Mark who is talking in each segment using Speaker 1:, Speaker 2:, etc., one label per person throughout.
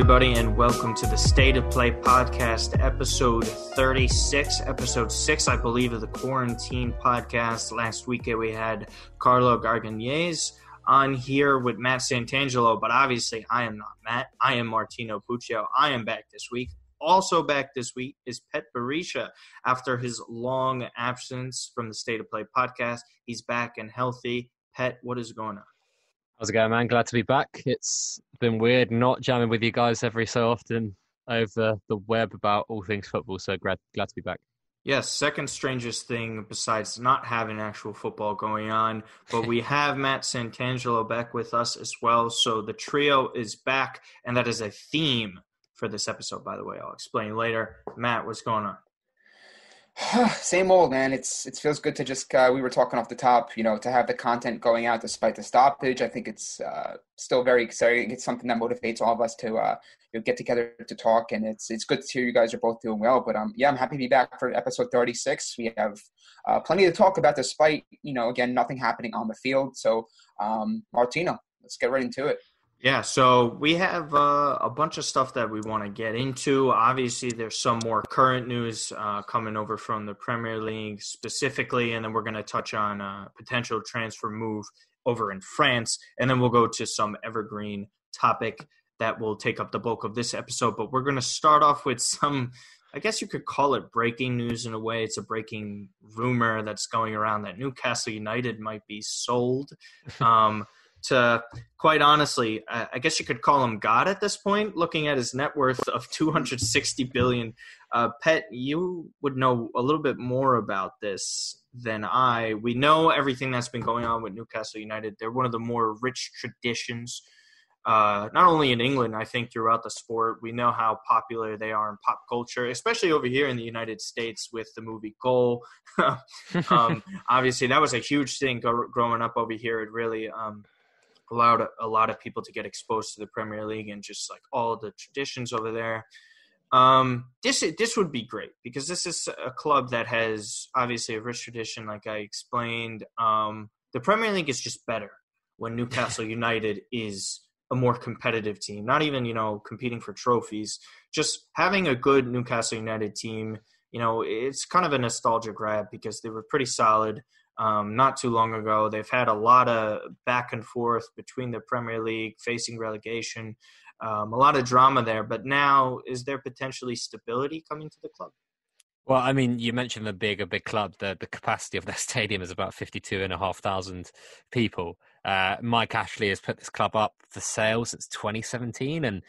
Speaker 1: Everybody, and welcome to the State of Play podcast, episode 36. Episode 6, I believe, of the Quarantine podcast. Last week we had Carlo Garganies on here with Matt Santangelo, but obviously I am not Matt. I am Martino Puccio. I am back this week. Also back this week is Pet Barisha. After his long absence from the State of Play podcast, he's back and healthy. Pet, what is going on?
Speaker 2: How's it going, man? Glad to be back. It's been weird not jamming with you guys every so often over the web about all things football. So glad glad to be back.
Speaker 1: Yes, second strangest thing besides not having actual football going on, but we have Matt Santangelo back with us as well. So the trio is back, and that is a theme for this episode. By the way, I'll explain later. Matt, what's going on?
Speaker 3: Same old man. It's it feels good to just uh, we were talking off the top, you know, to have the content going out despite the stoppage. I think it's uh, still very exciting. It's something that motivates all of us to uh, you know, get together to talk, and it's it's good to hear you guys are both doing well. But um, yeah, I'm happy to be back for episode 36. We have uh, plenty to talk about, despite you know, again, nothing happening on the field. So, um, Martino, let's get right into it.
Speaker 1: Yeah, so we have uh, a bunch of stuff that we want to get into. Obviously, there's some more current news uh, coming over from the Premier League specifically, and then we're going to touch on a potential transfer move over in France, and then we'll go to some evergreen topic that will take up the bulk of this episode. But we're going to start off with some, I guess you could call it breaking news in a way. It's a breaking rumor that's going around that Newcastle United might be sold. Um, to quite honestly, I guess you could call him God at this point, looking at his net worth of 260 billion. Uh, Pet, you would know a little bit more about this than I. We know everything that's been going on with Newcastle United. They're one of the more rich traditions, uh, not only in England, I think throughout the sport. We know how popular they are in pop culture, especially over here in the United States with the movie Goal. um, obviously, that was a huge thing growing up over here. It really. Um, allowed a, lot of people to get exposed to the Premier League and just like all the traditions over there. Um, this this would be great because this is a club that has obviously a rich tradition, like I explained. Um, the Premier League is just better when Newcastle United is a more competitive team. Not even you know competing for trophies, just having a good Newcastle United team. You know, it's kind of a nostalgia grab because they were pretty solid um, not too long ago. They've had a lot of back and forth between the Premier League, facing relegation, um, a lot of drama there. But now, is there potentially stability coming to the club?
Speaker 2: Well, I mean, you mentioned the big, a big club. The the capacity of their stadium is about fifty two and a half thousand people. Uh, Mike Ashley has put this club up for sale since 2017, and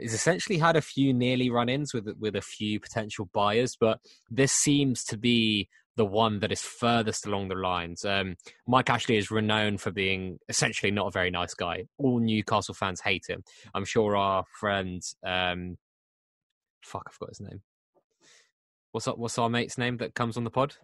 Speaker 2: has essentially had a few nearly run-ins with with a few potential buyers. But this seems to be the one that is furthest along the lines. Um, Mike Ashley is renowned for being essentially not a very nice guy. All Newcastle fans hate him. I'm sure our friend, um, fuck, I forgot his name. What's up? What's our mate's name that comes on the pod?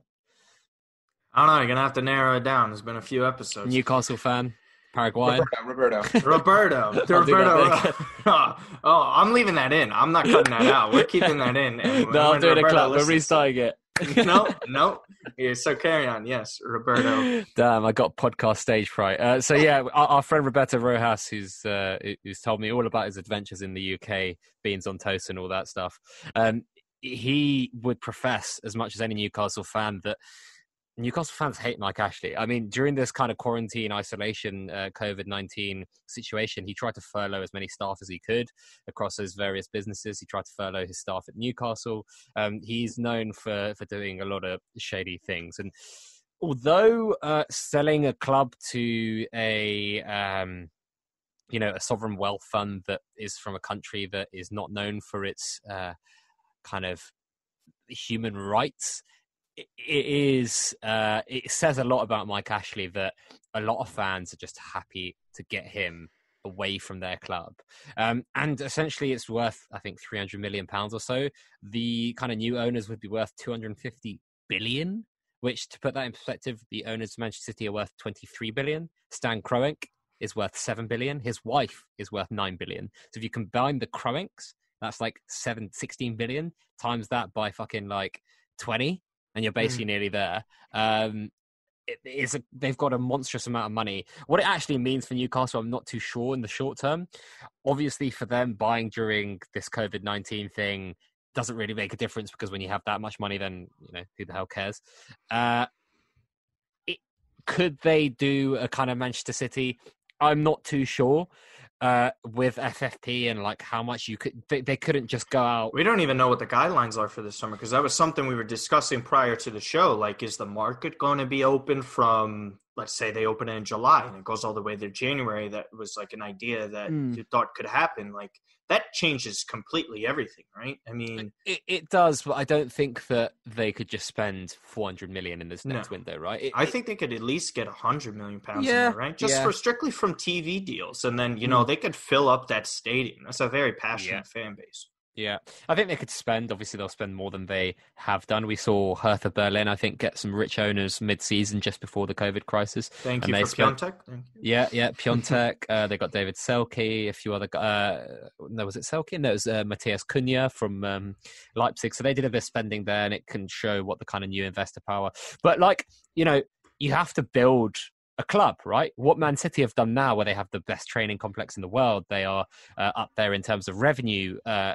Speaker 1: I don't know. You're gonna have to narrow it down. There's been a few episodes.
Speaker 2: Newcastle fan. Paraguayan.
Speaker 3: Roberto.
Speaker 1: Roberto. Roberto. Roberto. oh, I'm leaving that in. I'm not cutting that out. We're keeping that in.
Speaker 2: no, I'm doing Roberto a clap. We're restarting it.
Speaker 1: no, no. Yeah, so carry on. Yes, Roberto.
Speaker 2: Damn, I got podcast stage fright. Uh, so yeah, our, our, friend Roberto Rojas, who's uh, who's told me all about his adventures in the UK, beans on toast and all that stuff. Um, he would profess, as much as any Newcastle fan, that Newcastle fans hate Mike Ashley. I mean, during this kind of quarantine, isolation, uh, COVID 19 situation, he tried to furlough as many staff as he could across his various businesses. He tried to furlough his staff at Newcastle. Um, he's known for, for doing a lot of shady things. And although uh, selling a club to a. Um, you know, a sovereign wealth fund that is from a country that is not known for its uh, kind of human rights it is uh, it says a lot about Mike Ashley that a lot of fans are just happy to get him away from their club. Um, and essentially, it's worth I think 300 million pounds or so. The kind of new owners would be worth 250 billion. Which, to put that in perspective, the owners of Manchester City are worth 23 billion. Stan Kroenke is worth 7 billion. His wife is worth 9 billion. So if you combine the Kroenkes, that's like 7, 16 billion times that by fucking like 20 and you're basically mm. nearly there. Um, is a, they've got a monstrous amount of money. What it actually means for Newcastle, I'm not too sure in the short term. Obviously, for them buying during this COVID nineteen thing doesn't really make a difference because when you have that much money, then you know who the hell cares. Uh, it, could they do a kind of Manchester City? I'm not too sure uh, with FFP and like how much you could. They, they couldn't just go out.
Speaker 1: We don't even know what the guidelines are for this summer because that was something we were discussing prior to the show. Like, is the market going to be open from? Let's say they open it in July and it goes all the way to January. That was like an idea that
Speaker 2: Mm.
Speaker 1: you thought could happen. Like that changes completely everything, right? I mean,
Speaker 2: It, it does, but I don't think that they could just spend 400 million in this
Speaker 1: No.
Speaker 2: next window, right? It,
Speaker 1: I
Speaker 2: it-
Speaker 1: think they could at least get a hundred million pounds in
Speaker 2: Yeah,
Speaker 1: there, right? Just
Speaker 2: yeah.
Speaker 1: for strictly from TV deals, and then you know they could fill up that stadium. That's a very passionate
Speaker 2: Yeah.
Speaker 1: fan base.
Speaker 2: Yeah, I think they could spend. Obviously, they'll spend more than they have done. We saw Hertha Berlin, I think, get some rich owners mid-season just before the COVID crisis.
Speaker 1: Thank
Speaker 2: And
Speaker 1: you
Speaker 2: they
Speaker 1: for
Speaker 2: spent-
Speaker 1: Piątek. You.
Speaker 2: Yeah, yeah, Piątek. uh, they got David Selke, a few other. Uh, no, was it Selke? No, it was uh, Matheus Cunha from um, Leipzig. So they did a bit of spending there, and it can show what the kind of new investor power. But like you know, you have to build a club, right? What Man City have done now, where they have the best training complex in the world, they are uh, up there in terms of revenue uh,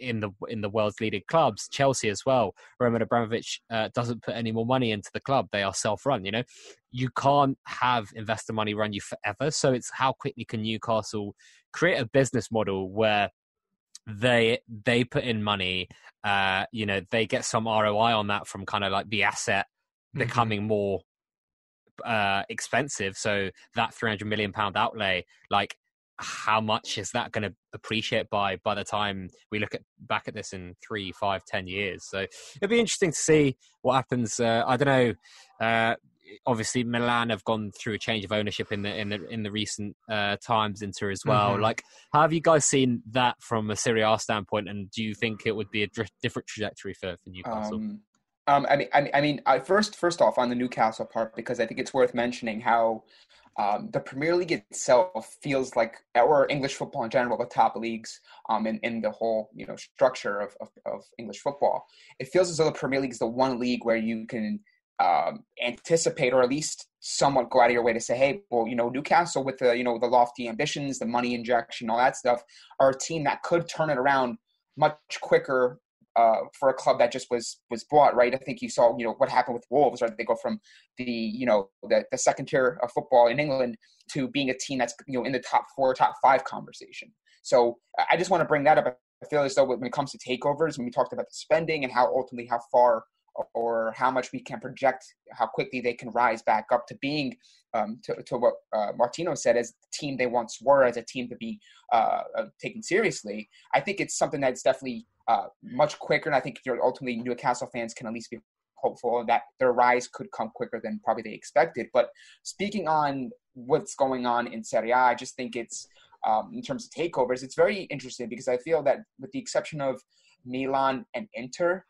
Speaker 2: in the in the world's leading clubs. Chelsea as well. Roman Abramovich uh, doesn't put any more money into the club; they are self-run. You know, you can't have investor money run you forever. So it's how quickly can Newcastle create a business model where they they put in money, uh, you know, they get some ROI on that from kind of like the asset
Speaker 1: Mhm.
Speaker 2: becoming more uh expensive. So that 300 million pound outlay like how much is that going to appreciate by by the time we look at back at this in three five ten years? So it'll be interesting to see what happens uh, i don't know uh obviously milan have gone through a change of ownership in the in the in the recent uh times inter as well.
Speaker 1: Mhm.
Speaker 2: like how have you guys seen that from a Serie A standpoint and do you think it would be a dr- different trajectory for, for newcastle?
Speaker 3: Um, um, I mean, I mean, I mean, I first, first off, on the Newcastle part, because I think it's worth mentioning how um, the Premier League itself feels like, or English football in general, the top leagues um, in, in the whole, you know, structure of, of, of English football. It feels as though the Premier League is the one league where you can um, anticipate, or at least somewhat go out of your way to say, hey, well, you know, Newcastle with the, you know, the lofty ambitions, the money injection, all that stuff, are a team that could turn it around much quicker uh, for a club that just was was bought, right? I think you saw, you know, what happened with Wolves, right? They go from the, you know, the, the second tier of football in England to being a team that's, you know, in the top four, top five conversation. So I- I just want to bring that up. I feel as though when it comes to takeovers, when we talked about the spending and how ultimately how far or how much we can project how quickly they can rise back up to being um, to, to what uh, Martino said as the team they once were as a team to be uh, uh, taken seriously. I think it's something that's definitely uh, much quicker, and I think you're ultimately Newcastle fans can at least be hopeful that their rise could come quicker than probably they expected. But speaking on what's going on in Serie A, I just think it's um, in terms of takeovers, it's very interesting because I feel that with the exception of Milan and Inter,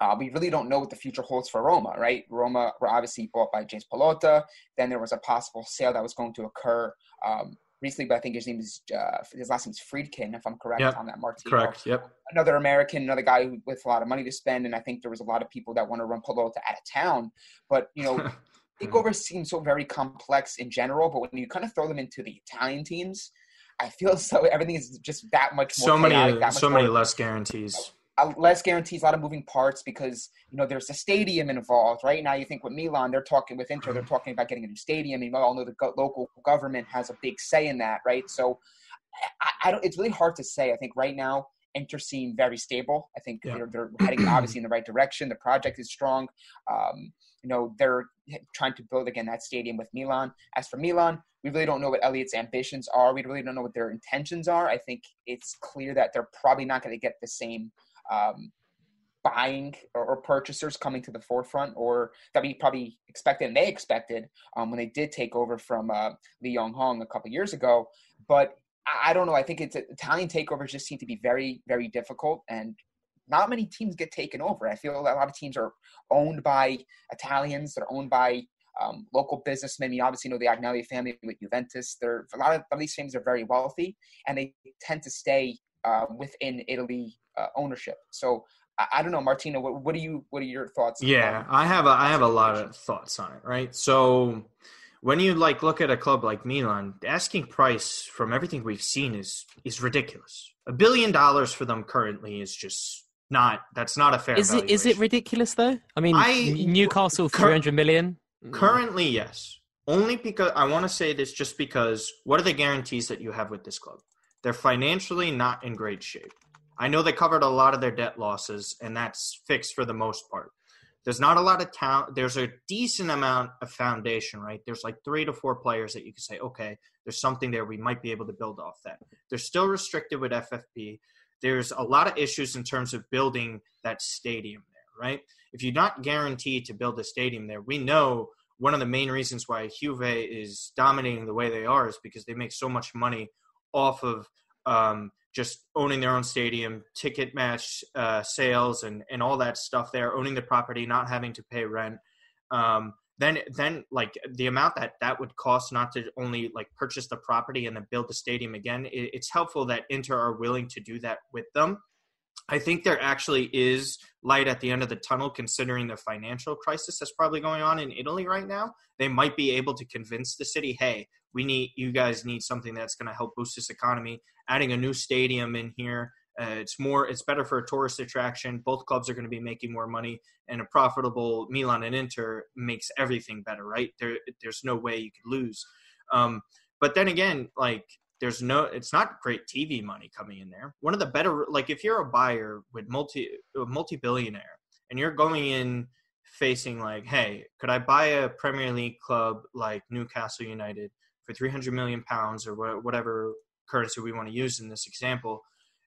Speaker 3: uh, we really don't know what the future holds for Roma, right? Roma were obviously bought by James Pallotta. Then there was a possible sale that was going to occur um, recently, but I think his name is uh, his last name is Friedkin, if I'm correct
Speaker 1: Yep,
Speaker 3: on that. Martino,
Speaker 1: Correct. Yep.
Speaker 3: another American, another guy who, with a lot of money to spend, and I think there was a lot of people that want to run Pallotta out of town. But you know, takeovers seem so very complex in general, but when you kind of throw them into the Italian teams, I feel so everything is just that much more
Speaker 1: so many,
Speaker 3: chaotic, that much
Speaker 1: so many less guarantees.
Speaker 3: Less guarantees, a lot of moving parts because you know there's a stadium involved. Right now, you think with Milan, they're talking with Inter, they're talking about getting a new stadium. You all know the go- local government has a big say in that, right? So, I, I don't. It's really hard to say. I think right now, Inter seem very stable. I think
Speaker 1: Yeah.
Speaker 3: they're, they're heading obviously in the right direction. The project is strong. Um, you know, they're trying to build again that stadium with Milan. As for Milan, we really don't know what Elliott's ambitions are. We really don't know what their intentions are. I think it's clear that they're probably not going to get the same um, buying or, or purchasers coming to the forefront, or that we probably expected and they expected um, when they did take over from uh, Li Yonghong a couple years ago. But I, I don't know. I think it's Italian takeovers just seem to be very, very difficult and. Not many teams get taken over. I feel a lot of teams are owned by Italians. They're owned by um, local businessmen. You obviously know the Agnelli family with Juventus. They're a lot of these teams are very wealthy, and they tend to stay uh, within Italy uh, ownership. So I, I don't know, Martina, What, what do you? What are your thoughts?
Speaker 1: Yeah, I have a I have a lot of thoughts on it. Right, so when you like look at a club like Milan, the asking price from everything we've seen is is ridiculous. A billion dollars for them currently is just not. That's not a fair.
Speaker 2: Is it is it ridiculous though? I mean, I, Newcastle three hundred million.
Speaker 1: Currently, yes. Only because I want to say this, just because what are the guarantees that you have with this club? They're financially not in great shape. I know they covered a lot of their debt losses, and that's fixed for the most part. There's not a lot of talent. There's a decent amount of foundation, right? There's like three to four players that you can say, okay, there's something there. We might be able to build off that. They're still restricted with FFP. There's a lot of issues in terms of building that stadium there, right? If you're not guaranteed to build a stadium there, we know one of the main reasons why Juve is dominating the way they are is because they make so much money off of um, just owning their own stadium, ticket match uh, sales, and and all that stuff there, owning the property, not having to pay rent. Um, then then like the amount that that would cost not to only like purchase the property and then build the stadium again, it, it's helpful that Inter are willing to do that with them. I think there actually is light at the end of the tunnel, considering the financial crisis that's probably going on in Italy right now. They might be able to convince the city, hey, we need you guys need something that's going to help boost this economy. Adding a new stadium in here, uh, it's more, it's better for a tourist attraction. Both clubs are going to be making more money, and a profitable Milan and Inter makes everything better, right? There, there's no way you could lose. Um, but then again, like there's no it's not great tv money coming in there one of the better like if you're a buyer with multi multi-billionaire and you're going in facing like hey could i buy a premier league club like newcastle united for 300 million pounds or whatever currency we want to use in this example.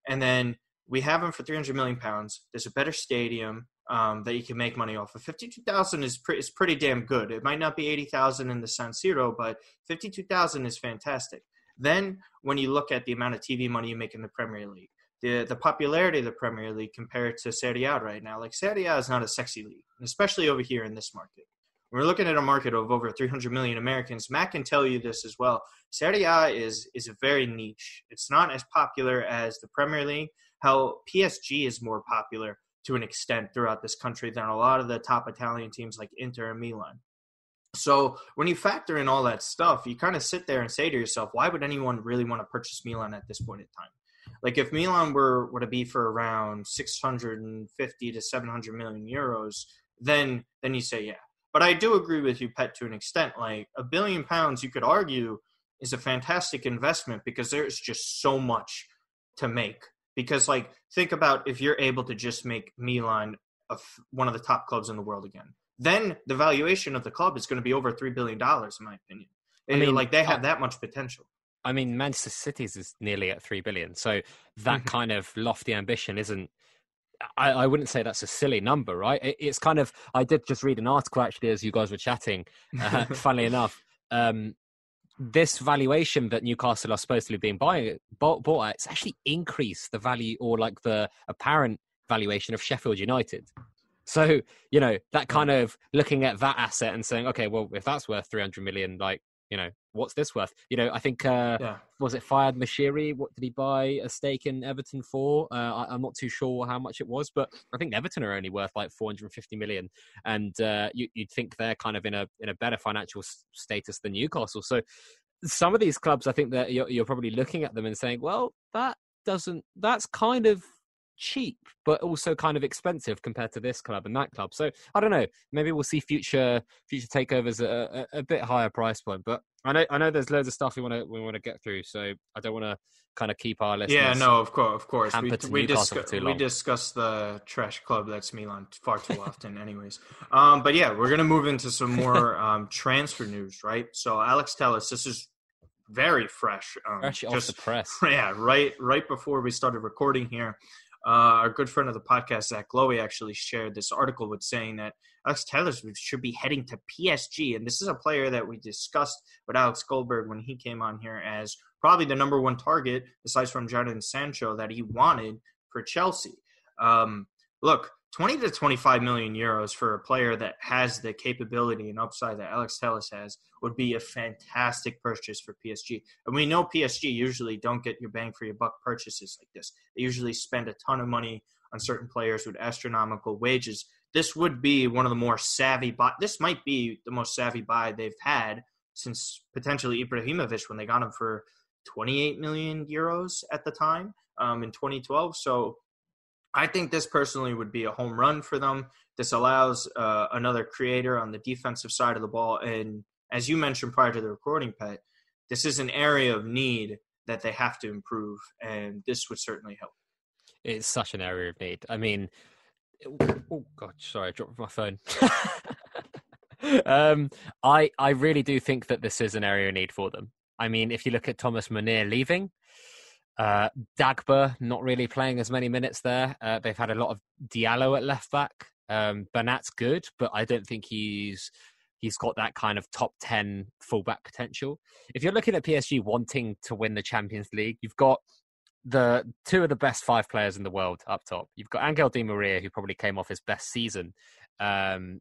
Speaker 1: And then we have them for 300 million pounds. There's a better stadium um, that you can make money off of. 52000 is, pre- is pretty damn good. It might not be 80000 in the san siro but 52000 is fantastic. Then, when you look at the amount of TV money you make in the Premier League, the the popularity of the Premier League compared to Serie A right now, like Serie A is not a sexy league, especially over here in this market. We're looking at a market of over 300 million Americans. Matt can tell you this as well. Serie A is is a very niche. It's not as popular as the Premier League. How PSG is more popular to an extent throughout this country than a lot of the top Italian teams like Inter and Milan. So when you factor in all that stuff, you kind of sit there and say to yourself, why would anyone really want to purchase Milan at this point in time? Like if Milan were were to be for around 650 to 700 million euros, then then you say yeah. But I do agree with you, Pet, to an extent. Like a billion pounds, you could argue, is a fantastic investment because there's just so much to make. Because like think about if you're able to just make Milan a, one of the top clubs in the world again then the valuation of the club is going to be over three billion dollars, in my opinion. I mean, like they have that much potential.
Speaker 2: I mean, Manchester City's is nearly at three billion, so that mm-hmm. kind of lofty ambition isn't. I, I, wouldn't say that's a silly number, right? It, it's kind of. I did just read an article actually as you guys were chatting. Uh, funnily enough, um, this valuation that Newcastle are supposedly being buying bought, bought at, it's actually increased the value or like the apparent valuation of Sheffield United. So, you know, that kind of looking at that asset and saying, okay, well, if that's worth 300 million, like, you know, what's this worth? You know, I think, uh, yeah. was it Farhad Moshiri? What did he buy a stake in Everton for? Uh, I, am not too sure how much it was, but I think Everton are only worth like 450 million. And uh, you, would think they're kind of in a in a better financial status than Newcastle. So some of these clubs, I think that you're, you're probably looking at them and saying, well, that doesn't, that's kind of cheap but also kind of expensive compared to this club and that club. So I don't know. Maybe we'll see future future takeovers at a, a, a bit higher price point. But I know I know there's loads of stuff we want to we want to get through. So I don't want to kind of keep our listeners.
Speaker 1: Yeah, no, of course, of course. We, we, discuss, we discuss the trash club that's Milan far too often, anyways. Um, but yeah, we're gonna move into some more um, transfer news, right? So Alex Telles this is very fresh.
Speaker 2: Um, fresh just, off the press.
Speaker 1: Yeah, right, right before we started recording here. Uh, our good friend of the podcast, Zach Lowy, actually shared this article with saying that Alex Telles should be heading to PSG. And this is a player that we discussed with Alex Goldberg when he came on here as probably the number one target, besides from Jadon Sancho, that he wanted for Chelsea. Um, look, 20 to 25 million euros for a player that has the capability and upside that Alex Telles has would be a fantastic purchase for PSG. And we know PSG usually don't get your bang for your buck purchases like this. They usually spend a ton of money on certain players with astronomical wages. This would be one of the more savvy buy. This might be the most savvy buy they've had since potentially Ibrahimovic when they got him for 28 million euros at the time um, in 2012. So I think this personally would be a home run for them. This allows uh, another creator on the defensive side of the ball. And as you mentioned prior to the recording, Pet, this is an area of need that they have to improve, and this would certainly help.
Speaker 2: It's such an area of need. I mean, oh god, sorry, I dropped my phone. um, I I really do think that this is an area of need for them. I mean, if you look at Thomas Meunier leaving, uh, Dagba not really playing as many minutes there. Uh, they've had a lot of Diallo at left back. Um, Bernat's good, but I don't think he's he's got that kind of top 10 fullback potential. If you're looking at PSG wanting to win the Champions League, you've got the two of the best five players in the world up top. You've got Angel Di Maria, who probably came off his best season um,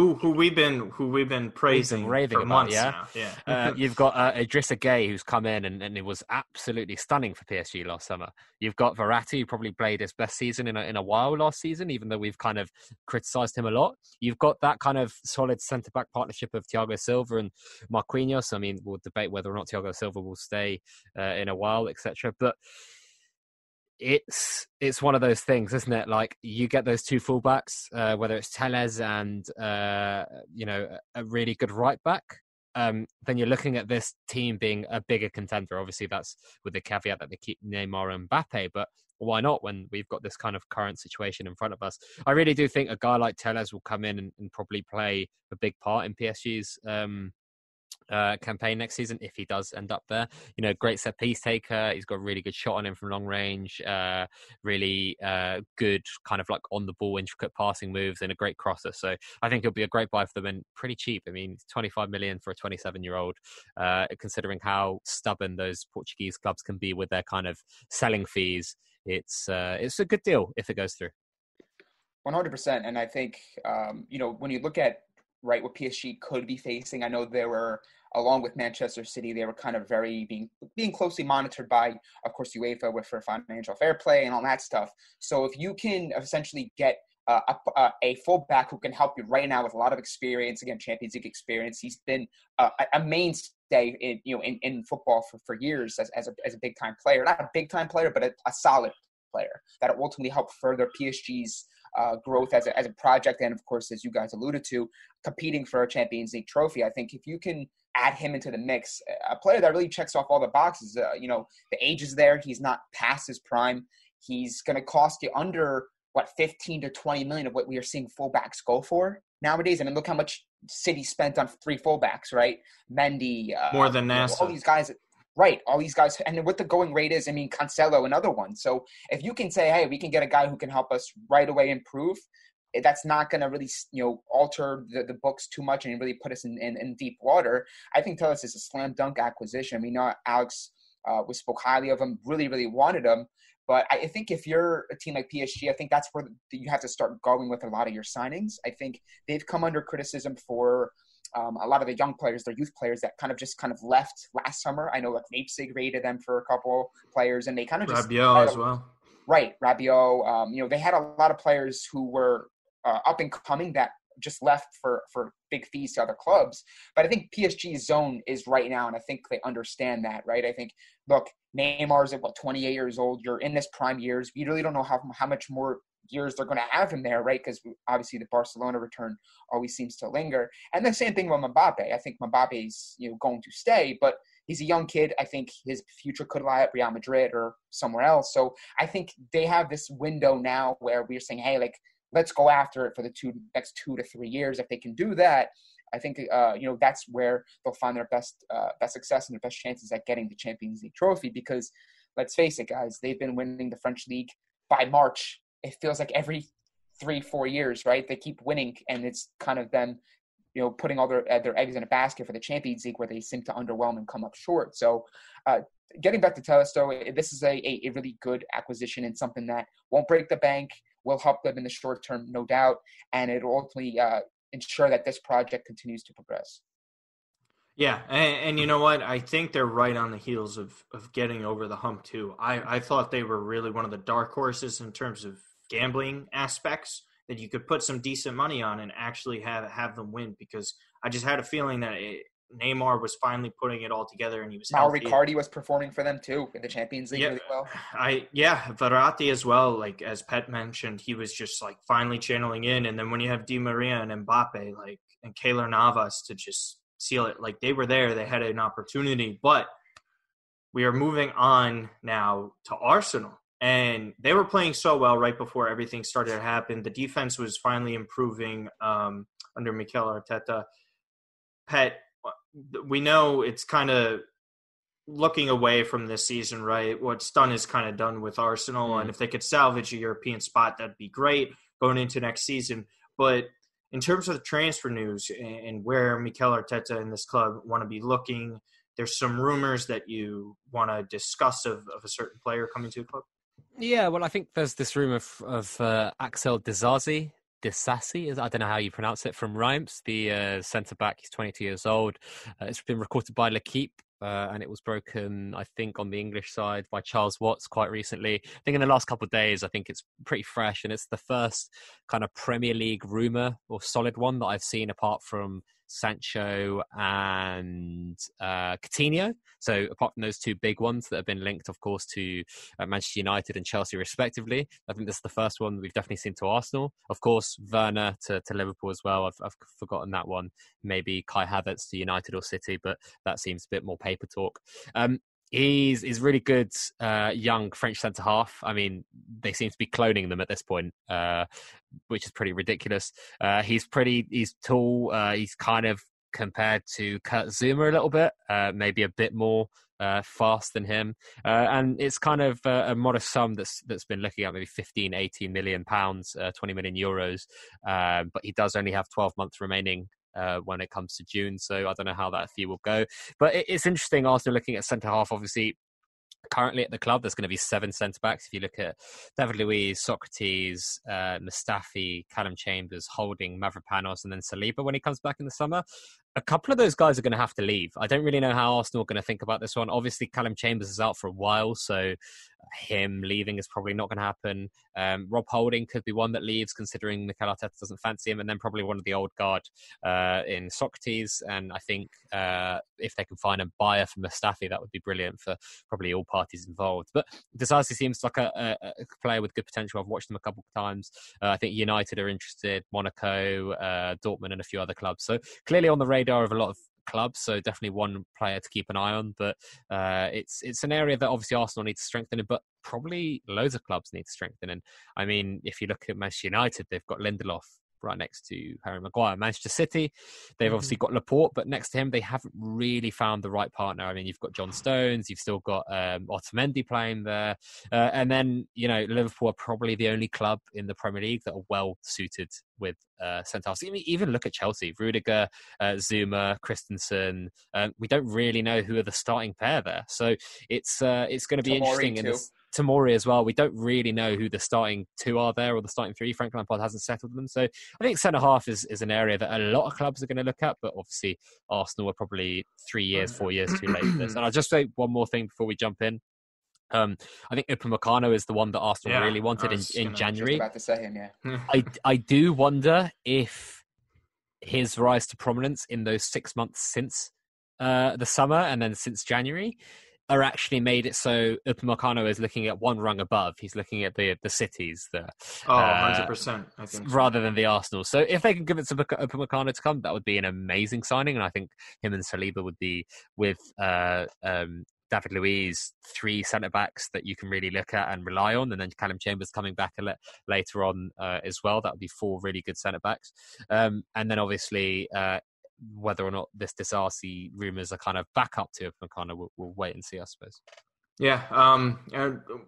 Speaker 1: who who we've been who we've been praising we've been for about, months yeah? now. yeah.
Speaker 2: Uh, you've got uh, Idrissa Gueye who's come in and, and it was absolutely stunning for PSG last summer. You've got Verratti who probably played his best season in a, in a while last season even though we've kind of criticized him a lot. You've got that kind of solid centre back partnership of Thiago Silva and Marquinhos. I mean we'll debate whether or not Thiago Silva will stay uh, in a while etc but it's it's one of those things, isn't it? Like you get those two fullbacks, uh, whether it's Telles and uh, you know a really good right back. Um, then you're looking at this team being a bigger contender. Obviously, that's with the caveat that they keep Neymar and Mbappe, but why not when we've got this kind of current situation in front of us? I really do think a guy like Telles will come in and, and probably play a big part in PSG's um, uh, campaign next season if he does end up there. You know, great set piece taker. He's got a really good shot on him from long range. Uh, really uh, good kind of like on the ball, intricate passing moves, and a great crosser. So I think it'll be a great buy for them and pretty cheap. I mean, 25 million for a 27 year old, uh, considering how stubborn those Portuguese clubs can be with their kind of selling fees. It's uh, it's a good deal if it goes through.
Speaker 3: 100%. And I think, um, you know, when you look at right what PSG could be facing. I know there were along with Manchester City, they were kind of very being being closely monitored by, of course, UEFA with for financial fair play and all that stuff. So if you can essentially get uh, a, a fullback who can help you right now with a lot of experience, again, Champions League experience, he's been uh, a mainstay in you know in, in football for, for years as, as a as a big time player, not a big time player, but a, a solid player that will ultimately help further PSG's uh, growth as a, as a project, and of course, as you guys alluded to, competing for a Champions League trophy. I think if you can add him into the mix, a player that really checks off all the boxes. Uh, you know, the age is there. He's not past his prime. He's going to cost you under what 15 to 20 million of what we are seeing fullbacks go for nowadays. I mean, look how much City spent on three fullbacks, right? Mendy, uh,
Speaker 1: more than NASA.
Speaker 3: all these guys. Right, all these guys, and what the going rate is, I mean, Cancelo, another one. So if you can say, hey, we can get a guy who can help us right away improve, eh, that's not going to really, you know, alter the, the books too much and really put us in, in, in deep water. I think Telles is a slam dunk acquisition. We know Alex uh, we spoke highly of him, really, really wanted him. But I think if you're a team like PSG, I think that's where you have to start going with a lot of your signings. I think they've come under criticism for um, a lot of the young players, their youth players that kind of just kind of left last summer. I know like Leipzig rated them for a couple players, and they kind of just
Speaker 1: Rabiot as well.
Speaker 3: Right, Rabiot. Um, you know, they had a lot of players who were uh, up and coming that just left for for big fees to other clubs. But I think PSG's zone is right now, and I think they understand that. Right, I think look, Neymar's at what 28 years old. You're in this prime years. You really don't know how how much more years they're going to have him there, right? Because obviously the Barcelona return always seems to linger. And the same thing with Mbappe. I think Mbappe's you know going to stay, but he's a young kid. I think his future could lie at Real Madrid or somewhere else. So I think they have this window now where we're saying, hey, like let's go after it for the two next two to three years. If they can do that, I think uh, you know that's where they'll find their best uh, best success and their best chances at getting the Champions League trophy. Because let's face it, guys, they've been winning the French league by March it feels like every three four years, right? They keep winning, and it's kind of them, you know, putting all their uh, their eggs in a basket for the Champions League, where they seem to underwhelm and come up short. So, uh, getting back to Telesto, this is a, a, really good acquisition and something that won't break the bank, will help them in the short term, no doubt, and it'll ultimately uh, ensure that this project continues to progress.
Speaker 1: Yeah, and, and, you know what? I think they're right on the heels of of getting over the hump too. I I thought they were really one of the dark horses in terms of gambling aspects that you could put some decent money on and actually have have them win. Because I just had a feeling that it, Neymar was finally putting it all together, and he was.
Speaker 3: Mauro Icardi was performing for them too in the Champions League
Speaker 1: yeah,
Speaker 3: really well.
Speaker 1: I yeah, Verratti as well. Like as Pet mentioned, he was just like finally channeling in, and then when you have Di Maria and Mbappe, like and Keylor Navas to just seal it, like they were there, they had an opportunity, but we are moving on now to Arsenal. And they were playing so well right before everything started to happen. The defense was finally improving um, under Mikel Arteta. Pet, we know it's kind of looking away from this season, right? What's done is kind of done with Arsenal, mm. and if they could salvage a European spot, that'd be great going into next season. But in terms of the transfer news and where Mikel Arteta and this club want to be looking, there's some rumors that you want to discuss of, of a certain player coming to the club.
Speaker 2: Yeah, well, I think there's this rumor of, of uh, Axel Disasi, Disasi, I don't know how you pronounce it, from Reims, the uh, centre back. He's 22 years old. Uh, it's been recorded by L'Equipe. Uh, and it was broken, I think, on the English side by Charles Watts quite recently. I think in the last couple of days, I think it's pretty fresh, and it's the first kind of Premier League rumor or solid one that I've seen apart from Sancho and uh, Coutinho. So apart from those two big ones that have been linked, of course, to uh, Manchester United and Chelsea respectively, I think this is the first one we've definitely seen to Arsenal. Of course, Werner to, to Liverpool as well. I've, I've forgotten that one. Maybe Kai Havertz to United or City, but that seems a bit more paper talk. Um, he's he's really good uh, young French centre half. I mean, they seem to be cloning them at this point, uh, which is pretty ridiculous. Uh, he's pretty, he's tall. Uh, he's kind of compared to Kurt Zouma a little bit, uh, maybe a bit more. Uh, fast than him, and it's kind of a modest sum that's that's been looking at maybe 15, 18 million pounds, 20 million euros. but he does only have 12 months remaining uh, when it comes to June. So I don't know how that fee will go. But it, it's interesting Arsenal looking at centre half. Obviously, currently at the club, there's going to be seven centre backs. If you look at David Luiz, Socrates, uh, Mustafi, Callum Chambers, Holding, Mavropanos, and then Saliba when he comes back in the summer a couple of those guys are going to have to leave. I don't really know how Arsenal are going to think about this one. Obviously, Callum Chambers is out for a while, so him leaving is probably not going to happen. Um, Rob Holding could be one that leaves, considering Mikel Arteta doesn't fancy him, and then probably one of the old guard uh, in Socrates. And I think uh, if they can find a buyer for Mustafi, that would be brilliant for probably all parties involved. But Disasi seems like a, a, a, player with good potential. I've watched him a couple of times. Uh, I think United are interested, Monaco, uh, Dortmund, and a few other clubs. So clearly on the radar of a lot of clubs, so definitely one player to keep an eye on. But uh, it's it's an area that obviously Arsenal need to strengthen but probably loads of clubs need to strengthen in. I mean, if you look at Manchester United, they've got Lindelof, right next to Harry Maguire. Manchester City, they've mm-hmm. obviously got Laporte, but next to him, they haven't really found the right partner. I mean, you've got John Stones, you've still got um, Otamendi playing there, uh, and then you know Liverpool are probably the only club in the Premier League that are well suited with uh, centre Even, even look at Chelsea, Rudiger, uh, Zouma, Christensen. Um, we don't really know who are the starting pair there, so it's uh, it's going to be Tomori interesting. In this, Tomori as well. We don't really know who the starting two are there or the starting three. Frank Lampard hasn't settled them. So I think centre half is, is an area that a lot of clubs are going to look at, but obviously Arsenal are probably three years, four years too late for this. And I'll just say one more thing before we jump in. Um, I think Upamecano is the one that Arsenal yeah, really wanted in, in January.
Speaker 3: about to say him, yeah.
Speaker 2: I, I do wonder if his rise to prominence in those six months since uh, the summer and then since January are actually made it so Upamecano is looking at one rung above. He's looking at the the cities, the
Speaker 1: oh, uh, 100%, I think,
Speaker 2: rather than the Arsenal. So if they can give it to Upamecano to come, that would be an amazing signing, and I think him and Saliba would be with uh, um, David Luiz, three centre backs that you can really look at and rely on, and then Callum Chambers coming back a le- later on uh, as well. That would be four really good centre backs, um, and then obviously uh, whether or not this Disasi rumors are kind of back up to Upamecano, we'll, we'll wait and see, I suppose.
Speaker 1: Yeah. Um,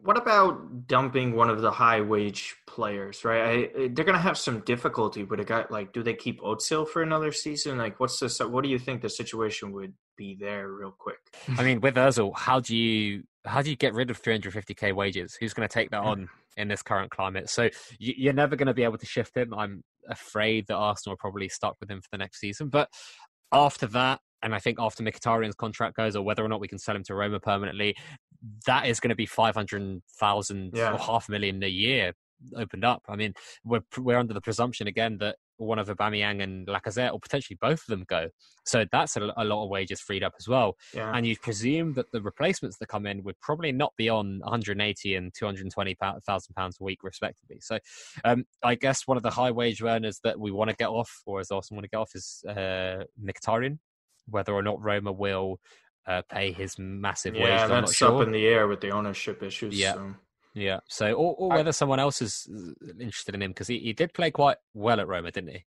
Speaker 1: what about dumping one of the high wage players? Right, I, they're going to have some difficulty with a guy like. Do they keep Özil for another season? Like, what's the what do you think the situation would be there, real quick?
Speaker 2: I mean, with Özil, how do you how do you get rid of 350k wages? Who's going to take that on in this current climate? So you're never going to be able to shift him. I'm afraid that Arsenal are probably stuck with him for the next season. But after that, and I think after Mkhitaryan's contract goes, or whether or not we can sell him to Roma permanently, that is going to be five hundred thousand yeah. or half a million a year opened up. I mean, we're we're under the presumption again that one of Aubameyang and Lacazette, or potentially both of them, go. So that's a, a lot of wages freed up as well.
Speaker 1: Yeah.
Speaker 2: And you'd presume that the replacements that come in would probably not be on 180 and 220 thousand pounds a week, respectively. So um, I guess one of the high wage earners that we want to get off, or as also want to get off, is uh, Mkhitaryan. Whether or not Roma will uh, pay his massive wage.
Speaker 1: Yeah,
Speaker 2: I'm
Speaker 1: that's
Speaker 2: not sure.
Speaker 1: up in the air with the ownership issues.
Speaker 2: Yeah.
Speaker 1: so.
Speaker 2: Yeah. So, or, or
Speaker 3: I-
Speaker 2: whether someone else is uh, interested in him because he, he did play quite well at Roma, didn't he?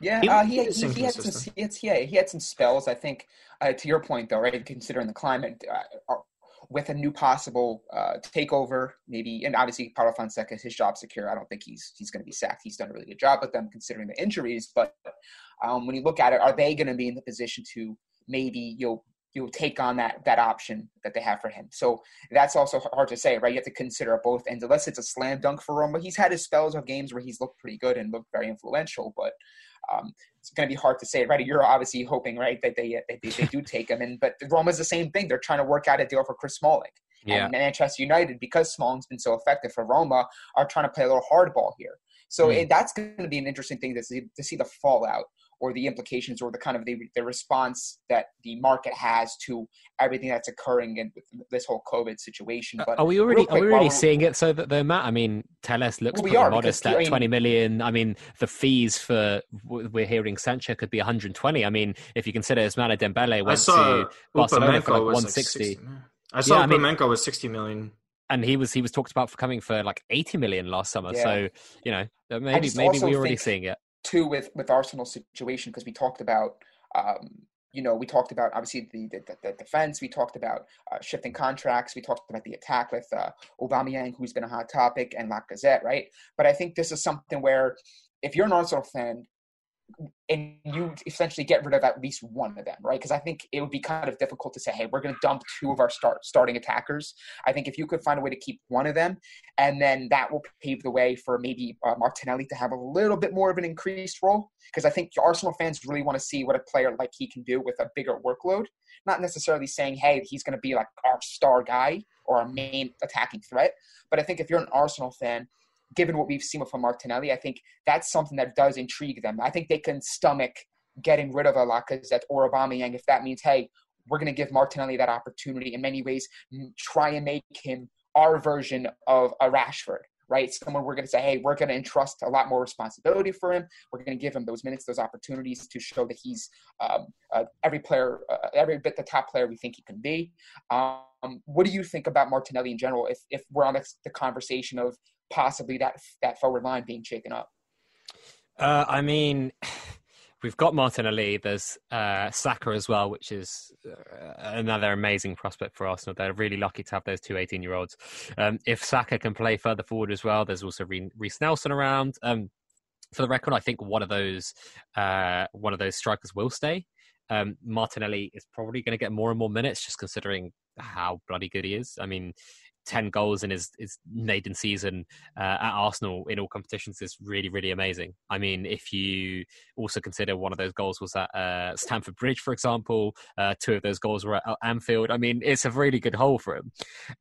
Speaker 3: Yeah,
Speaker 1: He-
Speaker 3: uh,
Speaker 1: he
Speaker 3: he, he, he had some he had, yeah, he had some spells. I think uh, to your point though, right? Considering the climate, uh, uh, with a new possible uh, takeover, maybe, and obviously Paulo Fonseca, his job secure. I don't think he's he's going to be sacked. He's done a really good job with them considering the injuries. But um, when you look at it, are they going to be in the position to maybe you'll you'll take on that that option that they have for him? So that's also hard to say, right? You have to consider both ends. Unless it's a slam dunk for Roma, he's had his spells of games where he's looked pretty good and looked very influential, but. Um, it's going to be hard to say, right? You're obviously hoping, right, that they that they, they do take him, and but Roma's the same thing. They're trying to work out a deal for Chris Smalling.
Speaker 2: Yeah.
Speaker 3: And Manchester United, because Smalling's been so effective for Roma, are trying to play a little hardball here. So
Speaker 2: Mm.
Speaker 3: it, that's going to be an interesting thing to see, to see the fallout or the implications or the kind of the, the response that the market has to everything that's occurring in this whole COVID situation. But
Speaker 2: Are we already
Speaker 3: real
Speaker 2: are we already seeing it so that they're Matt? I mean, Telles looks
Speaker 3: Well, we
Speaker 2: pretty
Speaker 3: are,
Speaker 2: modest
Speaker 3: because, I
Speaker 2: at
Speaker 3: mean- 20
Speaker 2: million. I mean, the fees for we're hearing Sancho could be 120. I mean, if you consider Ousmane Dembele
Speaker 1: I
Speaker 2: went to Barcelona for like
Speaker 1: was
Speaker 2: 160,
Speaker 1: like 60. I saw
Speaker 2: Yeah, I mean-
Speaker 1: was 60 million.
Speaker 2: and he was he was talked about for coming for like 80 million last summer.
Speaker 3: Yeah.
Speaker 2: So you know, maybe maybe we're already
Speaker 3: think-
Speaker 2: seeing it.
Speaker 3: Too with with Arsenal's situation because we talked about um, you know we talked about obviously the the, the defense we talked about uh, shifting contracts we talked about the attack with uh, Aubameyang who's been a hot topic and Lacazette right? But I think this is something where if you're an Arsenal fan and you essentially get rid of at least one of them, right? Because I think it would be kind of difficult to say, hey, we're going to dump two of our start starting attackers. I think if you could find a way to keep one of them, and then that will pave the way for maybe uh, Martinelli to have a little bit more of an increased role. Because I think Arsenal fans really want to see what a player like he can do with a bigger workload. Not necessarily saying, hey, he's going to be like our star guy or our main attacking threat. But I think if you're an Arsenal fan, given what we've seen from Martinelli, I think that's something that does intrigue them. I think they can stomach getting rid of a Lacazette or Aubameyang if that means, hey, we're going to give Martinelli that opportunity. In many ways, try and make him our version of a Rashford, right? Someone we're going to say, hey, we're going to entrust a lot more responsibility for him. We're going to give him those minutes, those opportunities to show that he's um, uh, every player, uh, every bit the top player we think he can be. Um, what do you think about Martinelli in general? If if we're on the, the conversation of possibly that that forward line being shaken up.
Speaker 2: Uh, I mean, we've got Martinelli. There's uh, Saka as well, which is uh, another amazing prospect for Arsenal. They're really lucky to have those two 18 year olds. Um, if Saka can play further forward as well, there's also Reece Nelson around. Um, for the record, I think one of those uh, one of those strikers will stay. Um, Martinelli is probably going to get more and more minutes, just considering how bloody good he is. I mean, 10 goals in his, his maiden season uh, at Arsenal in all competitions is really, really amazing. I mean, if you also consider one of those goals was at uh, Stamford Bridge, for example, uh, two of those goals were at Anfield. I mean, it's a really good hole for him.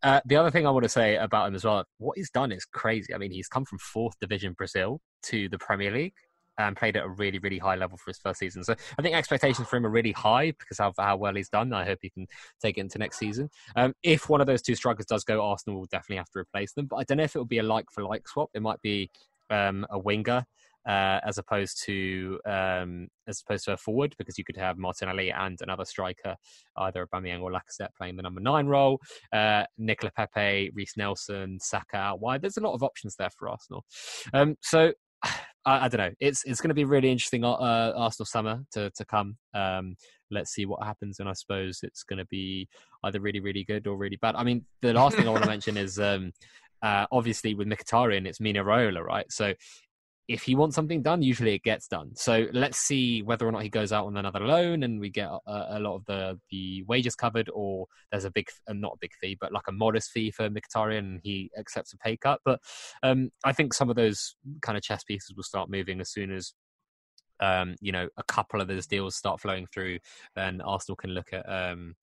Speaker 2: Uh, the other thing I want to say about him as well, what he's done is crazy. I mean, he's come from fourth division Brazil to the Premier League and played at a really, really high level for his first season. So I think expectations for him are really high because of how well he's done. I hope he can take it into next season. Um, if one of those two strikers does go, Arsenal will definitely have to replace them. But I don't know if it will be a like for like swap. It might be um, a winger. Uh, as opposed to um, as opposed to a forward, because you could have Martinelli and another striker, either Aubameyang or Lacazette playing the number nine role. Uh, Nicola Pepe, Reece Nelson, Saka out wide. There's a lot of options there for Arsenal. Um, so I, I, don't know. It's it's going to be really interesting uh, Arsenal summer to to come. Um, let's see what happens, and I suppose it's going to be either really really good or really bad. I mean, the last thing I want to mention is um, uh, obviously with Mkhitaryan, it's Mino Raiola, right? So if he wants something done, usually it gets done. So let's see whether or not he goes out on another loan and we get a, a lot of the, the wages covered, or there's a big, uh, not a big fee, but like a modest fee for Mkhitaryan and he accepts a pay cut. But um, I think some of those kind of chess pieces will start moving as soon as. Um, you know, a couple of those deals start flowing through, then Arsenal can look at um,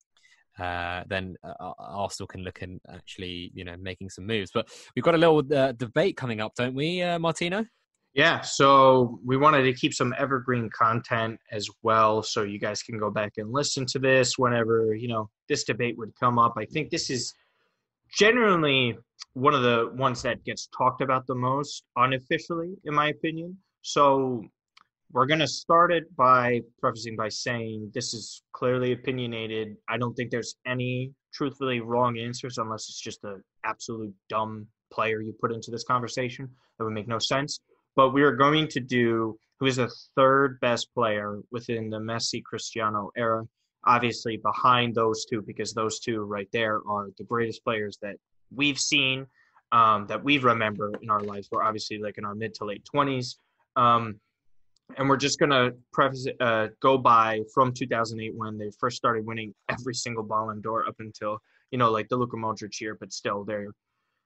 Speaker 2: uh, then uh, Arsenal can look and actually, you know, making some moves. But we've got a little uh, debate coming up, don't we, uh, Martino?
Speaker 1: Yeah, so we wanted to keep some evergreen content as well, so you guys can go back and listen to this whenever you know this debate would come up. I think this is generally one of the ones that gets talked about the most unofficially, in my opinion. So we're going to start it by prefacing by saying this is clearly opinionated. I don't think there's any truthfully wrong answers unless it's just an absolute dumb player you put into this conversation that would make no sense. But we are going to do who is the third best player within the Messi Cristiano era. Obviously, behind those two, because those two right there are the greatest players that we've seen, um, that we remember in our lives. We're obviously like in our mid to late 20s. Um, and we're just gonna preface uh, go by from 2008 when they first started winning every single Ballon d'Or up until you know like the Luka Modric year, but still they're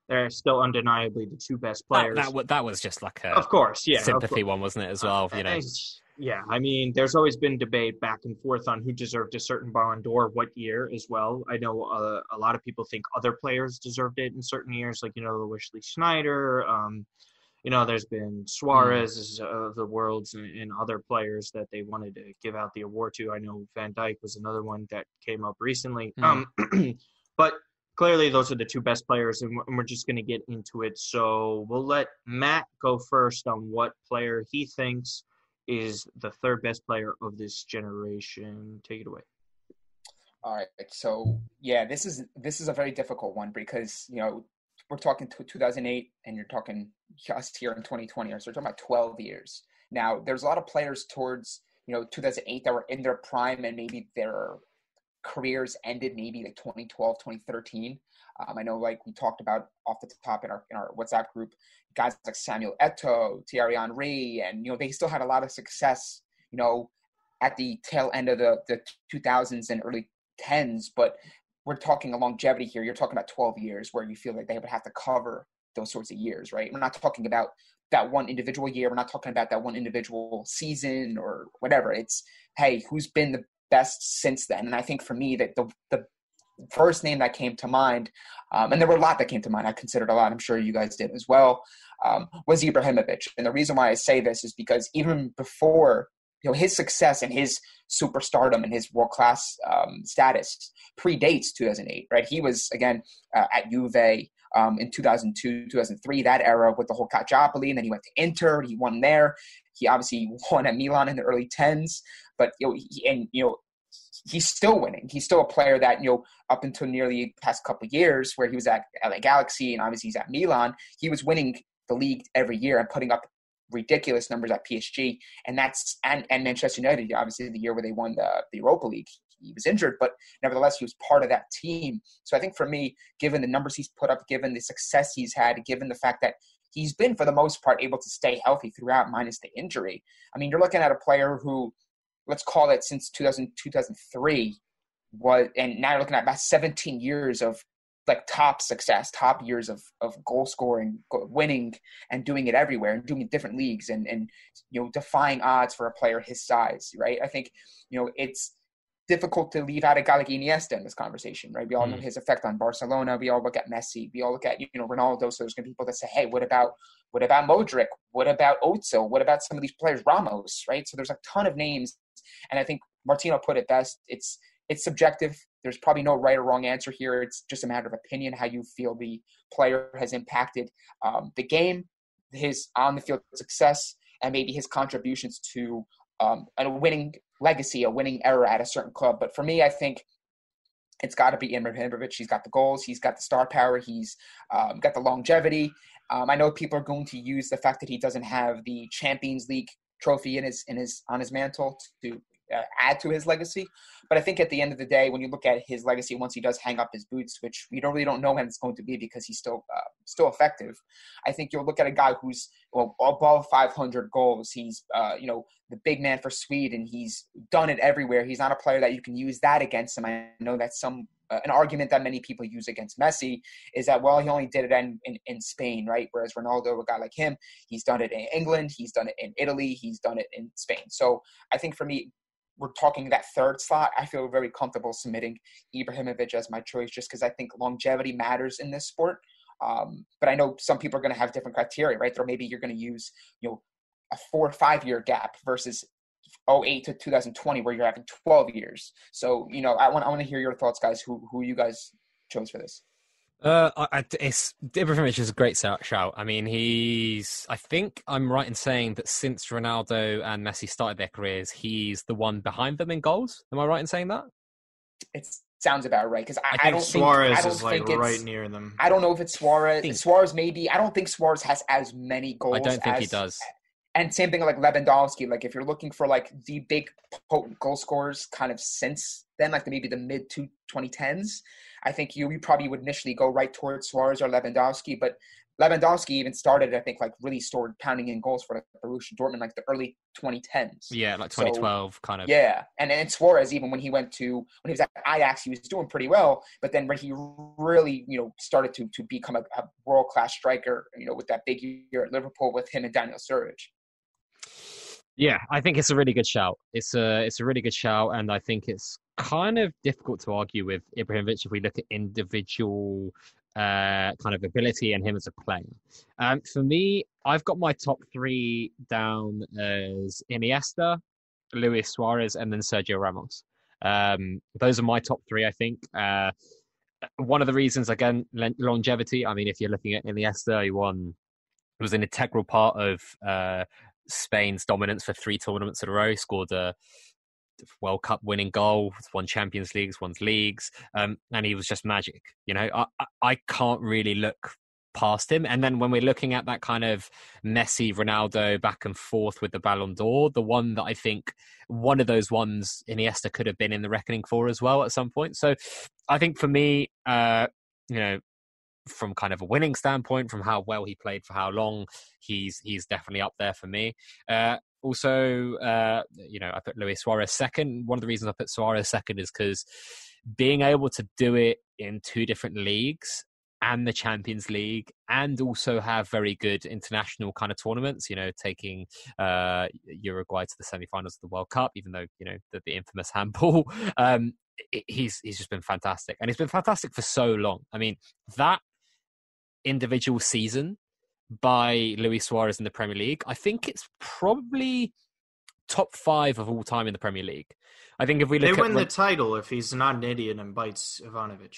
Speaker 1: they're still undeniably the two best players.
Speaker 2: That, that, that was just like a
Speaker 1: of course, yeah,
Speaker 2: sympathy
Speaker 1: course.
Speaker 2: one, wasn't it? As well, you know.
Speaker 1: Yeah, I mean, there's always been debate back and forth on who deserved a certain Ballon d'Or, what year as well. I know uh, a lot of people think other players deserved it in certain years, like you know Wesley Sneijder. Um, you know, there's been Suarez mm. of the worlds and, and, other players that they wanted to give out the award to. I know Van Dijk was another one that came up recently. Mm. Um, but clearly, those are the two best players, and we're just going to get into it. So we'll let Matt go first on what player he thinks is the third best player of this generation. Take it away.
Speaker 3: All right. So yeah, this is this is a very difficult one because you know we're talking to 2008 and you're talking just here in 2020 so we're talking about 12 years now there's a lot of players towards you know 2008 that were in their prime and maybe their careers ended maybe like 2012 2013 um, i know like we talked about off the top in our in our whatsapp group guys like samuel eto'o thierry henry and you know they still had a lot of success you know at the tail end of the the 2000s and early 10s but we're talking a longevity here. You're talking about 12 years where you feel like they would have to cover those sorts of years, right? We're not talking about that one individual year. We're not talking about that one individual season or whatever. It's, hey, who's been the best since then? And I think for me, that the, the first name that came to mind, um, and there were a lot that came to mind, I considered a lot, I'm sure you guys did as well, um, was Ibrahimovic. And the reason why I say this is because even before you know his success and his superstardom and his world class um, status predates 2008. Right, he was again uh, at Juve um, in 2002, 2003, that era with the whole Calciopoli, and then he went to Inter. He won there. He obviously won at Milan in the early tens, but you know, he, and you know. He's still winning. He's still a player that you know up until nearly the past couple years, where he was at LA Galaxy and obviously he's at Milan. He was winning the league every year and putting up ridiculous numbers at PSG, and that's and, and Manchester United, obviously the year where they won the, the Europa League. He was injured, but nevertheless, he was part of that team. So I think for me, given the numbers he's put up, given the success he's had, given the fact that he's been, for the most part, able to stay healthy throughout, minus the injury. I mean, you're looking at a player who, let's call it since 2000, 2003, was, and now you're looking at about 17 years of like top success, top years of of goal scoring, winning, and doing it everywhere, and doing it different leagues, and and you know defying odds for a player his size, right? I think you know it's difficult to leave out a guy like Iniesta in this conversation, right? We all know mm. his effect on Barcelona. We all look at Messi. We all look at you know Ronaldo. So there's going to be people that say, hey, what about what about Modric? What about Ozil? What about some of these players, Ramos, right? So there's a ton of names, and I think Martino put it best. It's it's subjective. There's probably no right or wrong answer here. It's just a matter of opinion, how you feel the player has impacted um, the game, his on the field success, and maybe his contributions to um, a winning legacy, a winning era at a certain club. But for me, I think it's got to be Ibrahimovic. He's got the goals, he's got the star power, he's um, got the longevity. Um, I know people are going to use the fact that he doesn't have the Champions League trophy in his in his on his mantle to uh, add to his legacy. But I think at the end of the day, when you look at his legacy, once he does hang up his boots, which we don't really don't know when it's going to be because he's still uh, still effective, I think you'll look at a guy who's well, above 500 goals. He's uh, you know the big man for Sweden. He's done it everywhere. He's not a player that you can use that against him. I know that some an argument that many people use against Messi is that well he only did it in, in, in Spain, right? Whereas Ronaldo, a guy like him, he's done it in England, he's done it in Italy, he's done it in Spain. So I think for me, we're talking that third slot, I feel very comfortable submitting Ibrahimovic as my choice just because I think longevity matters in this sport. Um, but I know some people are going to have different criteria, right? Or maybe you're going to use, you know, a four or five year gap versus 08 to 2020 where you're having 12 years. So, you know, I want I want to hear your thoughts, guys. Who who you guys chose for this?
Speaker 2: Uh, I, it's Ibrahimovic is a great shout. I mean, he's. I think I'm right in saying that since Ronaldo and Messi started their careers, he's the one behind them in goals. Am I right in saying that?
Speaker 3: It sounds about right because I,
Speaker 1: I,
Speaker 3: I, don't
Speaker 1: Suarez
Speaker 3: think, I don't
Speaker 1: is like right near them.
Speaker 3: I don't know if it's Suarez. Suarez maybe. I don't think Suarez has as many goals.
Speaker 2: I don't think
Speaker 3: as,
Speaker 2: he does.
Speaker 3: And same thing like Lewandowski. Like if you're looking for like the big potent goal scorers, kind of since then, like maybe the mid to 2010s, I think you, you probably would initially go right towards Suarez or Lewandowski, but Lewandowski even started, I think, like really started pounding in goals for like Borussia Dortmund, like the early 2010s.
Speaker 2: Yeah, like 2012,
Speaker 3: so,
Speaker 2: kind of.
Speaker 3: Yeah, and and Suarez, even when he went to when he was at Ajax, he was doing pretty well. But then when he really, you know, started to to become a, a world class striker, you know, with that big year at Liverpool with him and Daniel Sturridge.
Speaker 2: Yeah, I think it's a really good shout. It's a it's a really good shout, and I think it's kind of difficult to argue with Ibrahimovic if we look at individual uh, kind of ability and him as a player. Um, for me, I've got my top three down as Iniesta, Luis Suarez, and then Sergio Ramos. Um, those are my top three, I think. Uh, one of the reasons, again, longevity. I mean, if you're looking at Iniesta, he won. Was an integral part of uh, Spain's dominance for three tournaments in a row. Scored a World Cup winning goal, won Champions Leagues, won leagues, um, and he was just magic. You know, I, I can't really look past him. And then when we're looking at that kind of Messi, Ronaldo back and forth with the Ballon d'Or, the one that I think one of those ones Iniesta could have been in the reckoning for as well at some point. So I think for me, uh, you know, from kind of a winning standpoint, from how well he played for how long, he's he's definitely up there for me. Uh, also, uh, you know, I put Luis Suarez second. One of the reasons I put Suarez second is because being able to do it in two different leagues and the Champions League, and also have very good international kind of tournaments. You know, taking uh, Uruguay to the semi-finals of the World Cup, even though you know the, the infamous handball. Um, he's he's just been fantastic, and he's been fantastic for so long. I mean, that individual season by Luis Suarez in the Premier League, I think it's probably top five of all time in the Premier League. I think if we look
Speaker 1: they win
Speaker 2: at,
Speaker 1: the title if he's not an idiot and bites Ivanovic.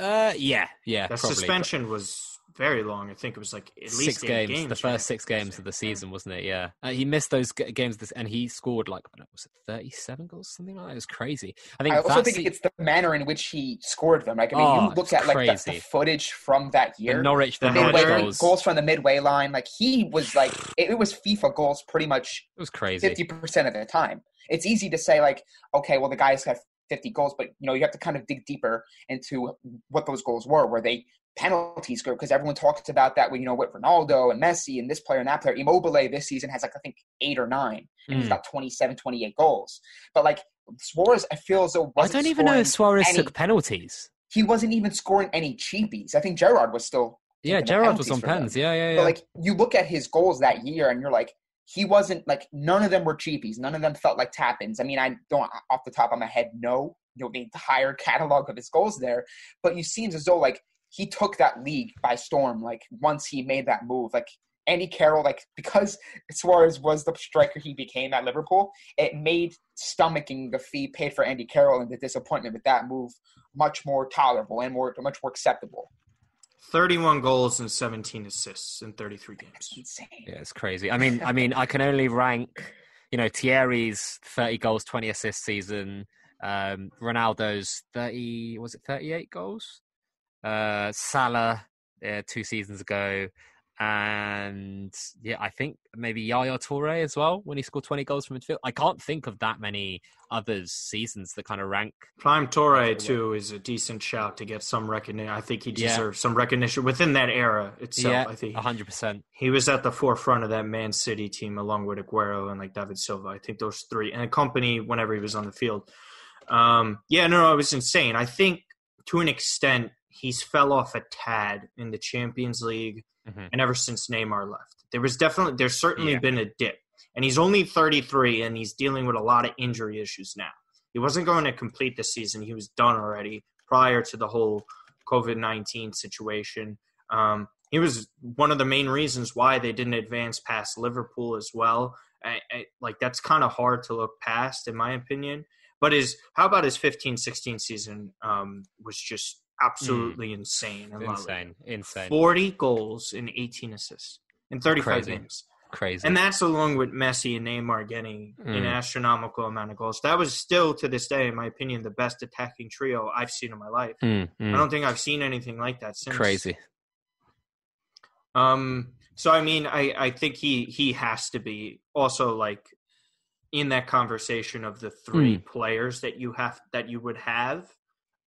Speaker 2: Uh, yeah, yeah.
Speaker 1: The
Speaker 2: probably,
Speaker 1: suspension was very long. I think it was like at least
Speaker 2: six games,
Speaker 1: games,
Speaker 2: The first
Speaker 1: right?
Speaker 2: six games of the season, wasn't it? Yeah, uh, he missed those g- games, this, and he scored like know, was it thirty-seven goals, something like that. It was crazy. I think.
Speaker 3: I also think it's the manner in which he scored them. Like I mean,
Speaker 2: oh,
Speaker 3: you look at like the, the, footage from that year.
Speaker 2: The Norwich,
Speaker 3: the,
Speaker 2: the
Speaker 3: midway,
Speaker 2: goals.
Speaker 3: goals from the midway line. Like he was like it, it was FIFA goals pretty much.
Speaker 2: It was crazy.
Speaker 3: Fifty percent of the time. It's easy to say like, okay, well the guys have 50 goals, but you know you have to kind of dig deeper into what those goals were. Were they penalties? Because everyone talks about that when you know with Ronaldo and Messi and this player and that player. Immobile this season has like I think eight or nine, and mm. he's got 27, 28 goals. But like Suarez, I feel as though
Speaker 2: I don't even know if Suarez
Speaker 3: any,
Speaker 2: took penalties.
Speaker 3: He wasn't even scoring any cheapies. I think Gerrard was still.
Speaker 2: Yeah, Gerrard was on pens. Yeah, yeah, yeah.
Speaker 3: But like you look at his goals that year, and you're like, he wasn't like none of them were cheapies. None of them felt like tap-ins. I mean, I don't off the top of my head know you know the entire catalog of his goals there, but you seems as though like he took that league by storm. Like once he made that move, like Andy Carroll, like because Suarez was the striker he became at Liverpool, it made stomaching the fee paid for Andy Carroll and the disappointment with that move much more tolerable and more much more acceptable.
Speaker 1: 31 goals and 17 assists in 33 games.
Speaker 3: Insane.
Speaker 2: Yeah, it's crazy. I mean, I mean, I can only rank, you know, Thierry's 30 goals, 20 assists season, um, Ronaldo's 30, was it 38 goals? Uh, Salah, uh, two seasons ago, and yeah, I think maybe Yaya Toure as well when he scored 20 goals from midfield. I can't think of that many others seasons that kind of rank.
Speaker 1: Prime Toure too is a decent shout to get some recognition. I think he deserves yeah. some recognition within that era itself.
Speaker 2: Yeah,
Speaker 1: I think
Speaker 2: 100. percent
Speaker 1: He was at the forefront of that Man City team along with Aguero and like David Silva. I think those three and a company whenever he was on the field. Um, yeah, no, no, it was insane. I think to an extent he's fell off a tad in the Champions League, mm-hmm. and ever since Neymar left, there was definitely there's certainly yeah. been a dip. and he's only 33 and he's dealing with a lot of injury issues now. He wasn't going to complete the season; he was done already prior to the whole COVID 19 situation. Um, he was one of the main reasons why they didn't advance past Liverpool as well. I, I, like that's kind of hard to look past, in my opinion. But his how about his 15-16 season um, was just absolutely mm. insane.
Speaker 2: Insane, insane.
Speaker 1: Forty goals and 18 assists in 35
Speaker 2: Crazy.
Speaker 1: games.
Speaker 2: Crazy.
Speaker 1: And that's along with Messi and Neymar getting mm. an astronomical amount of goals. That was still, to this day, in my opinion, the best attacking trio I've seen in my life.
Speaker 2: Mm, mm.
Speaker 1: I don't think I've seen anything like that since.
Speaker 2: Crazy.
Speaker 1: Um. So I mean, I I think he he has to be also like in that conversation of the three
Speaker 2: Hmm.
Speaker 1: players that you have that you would have,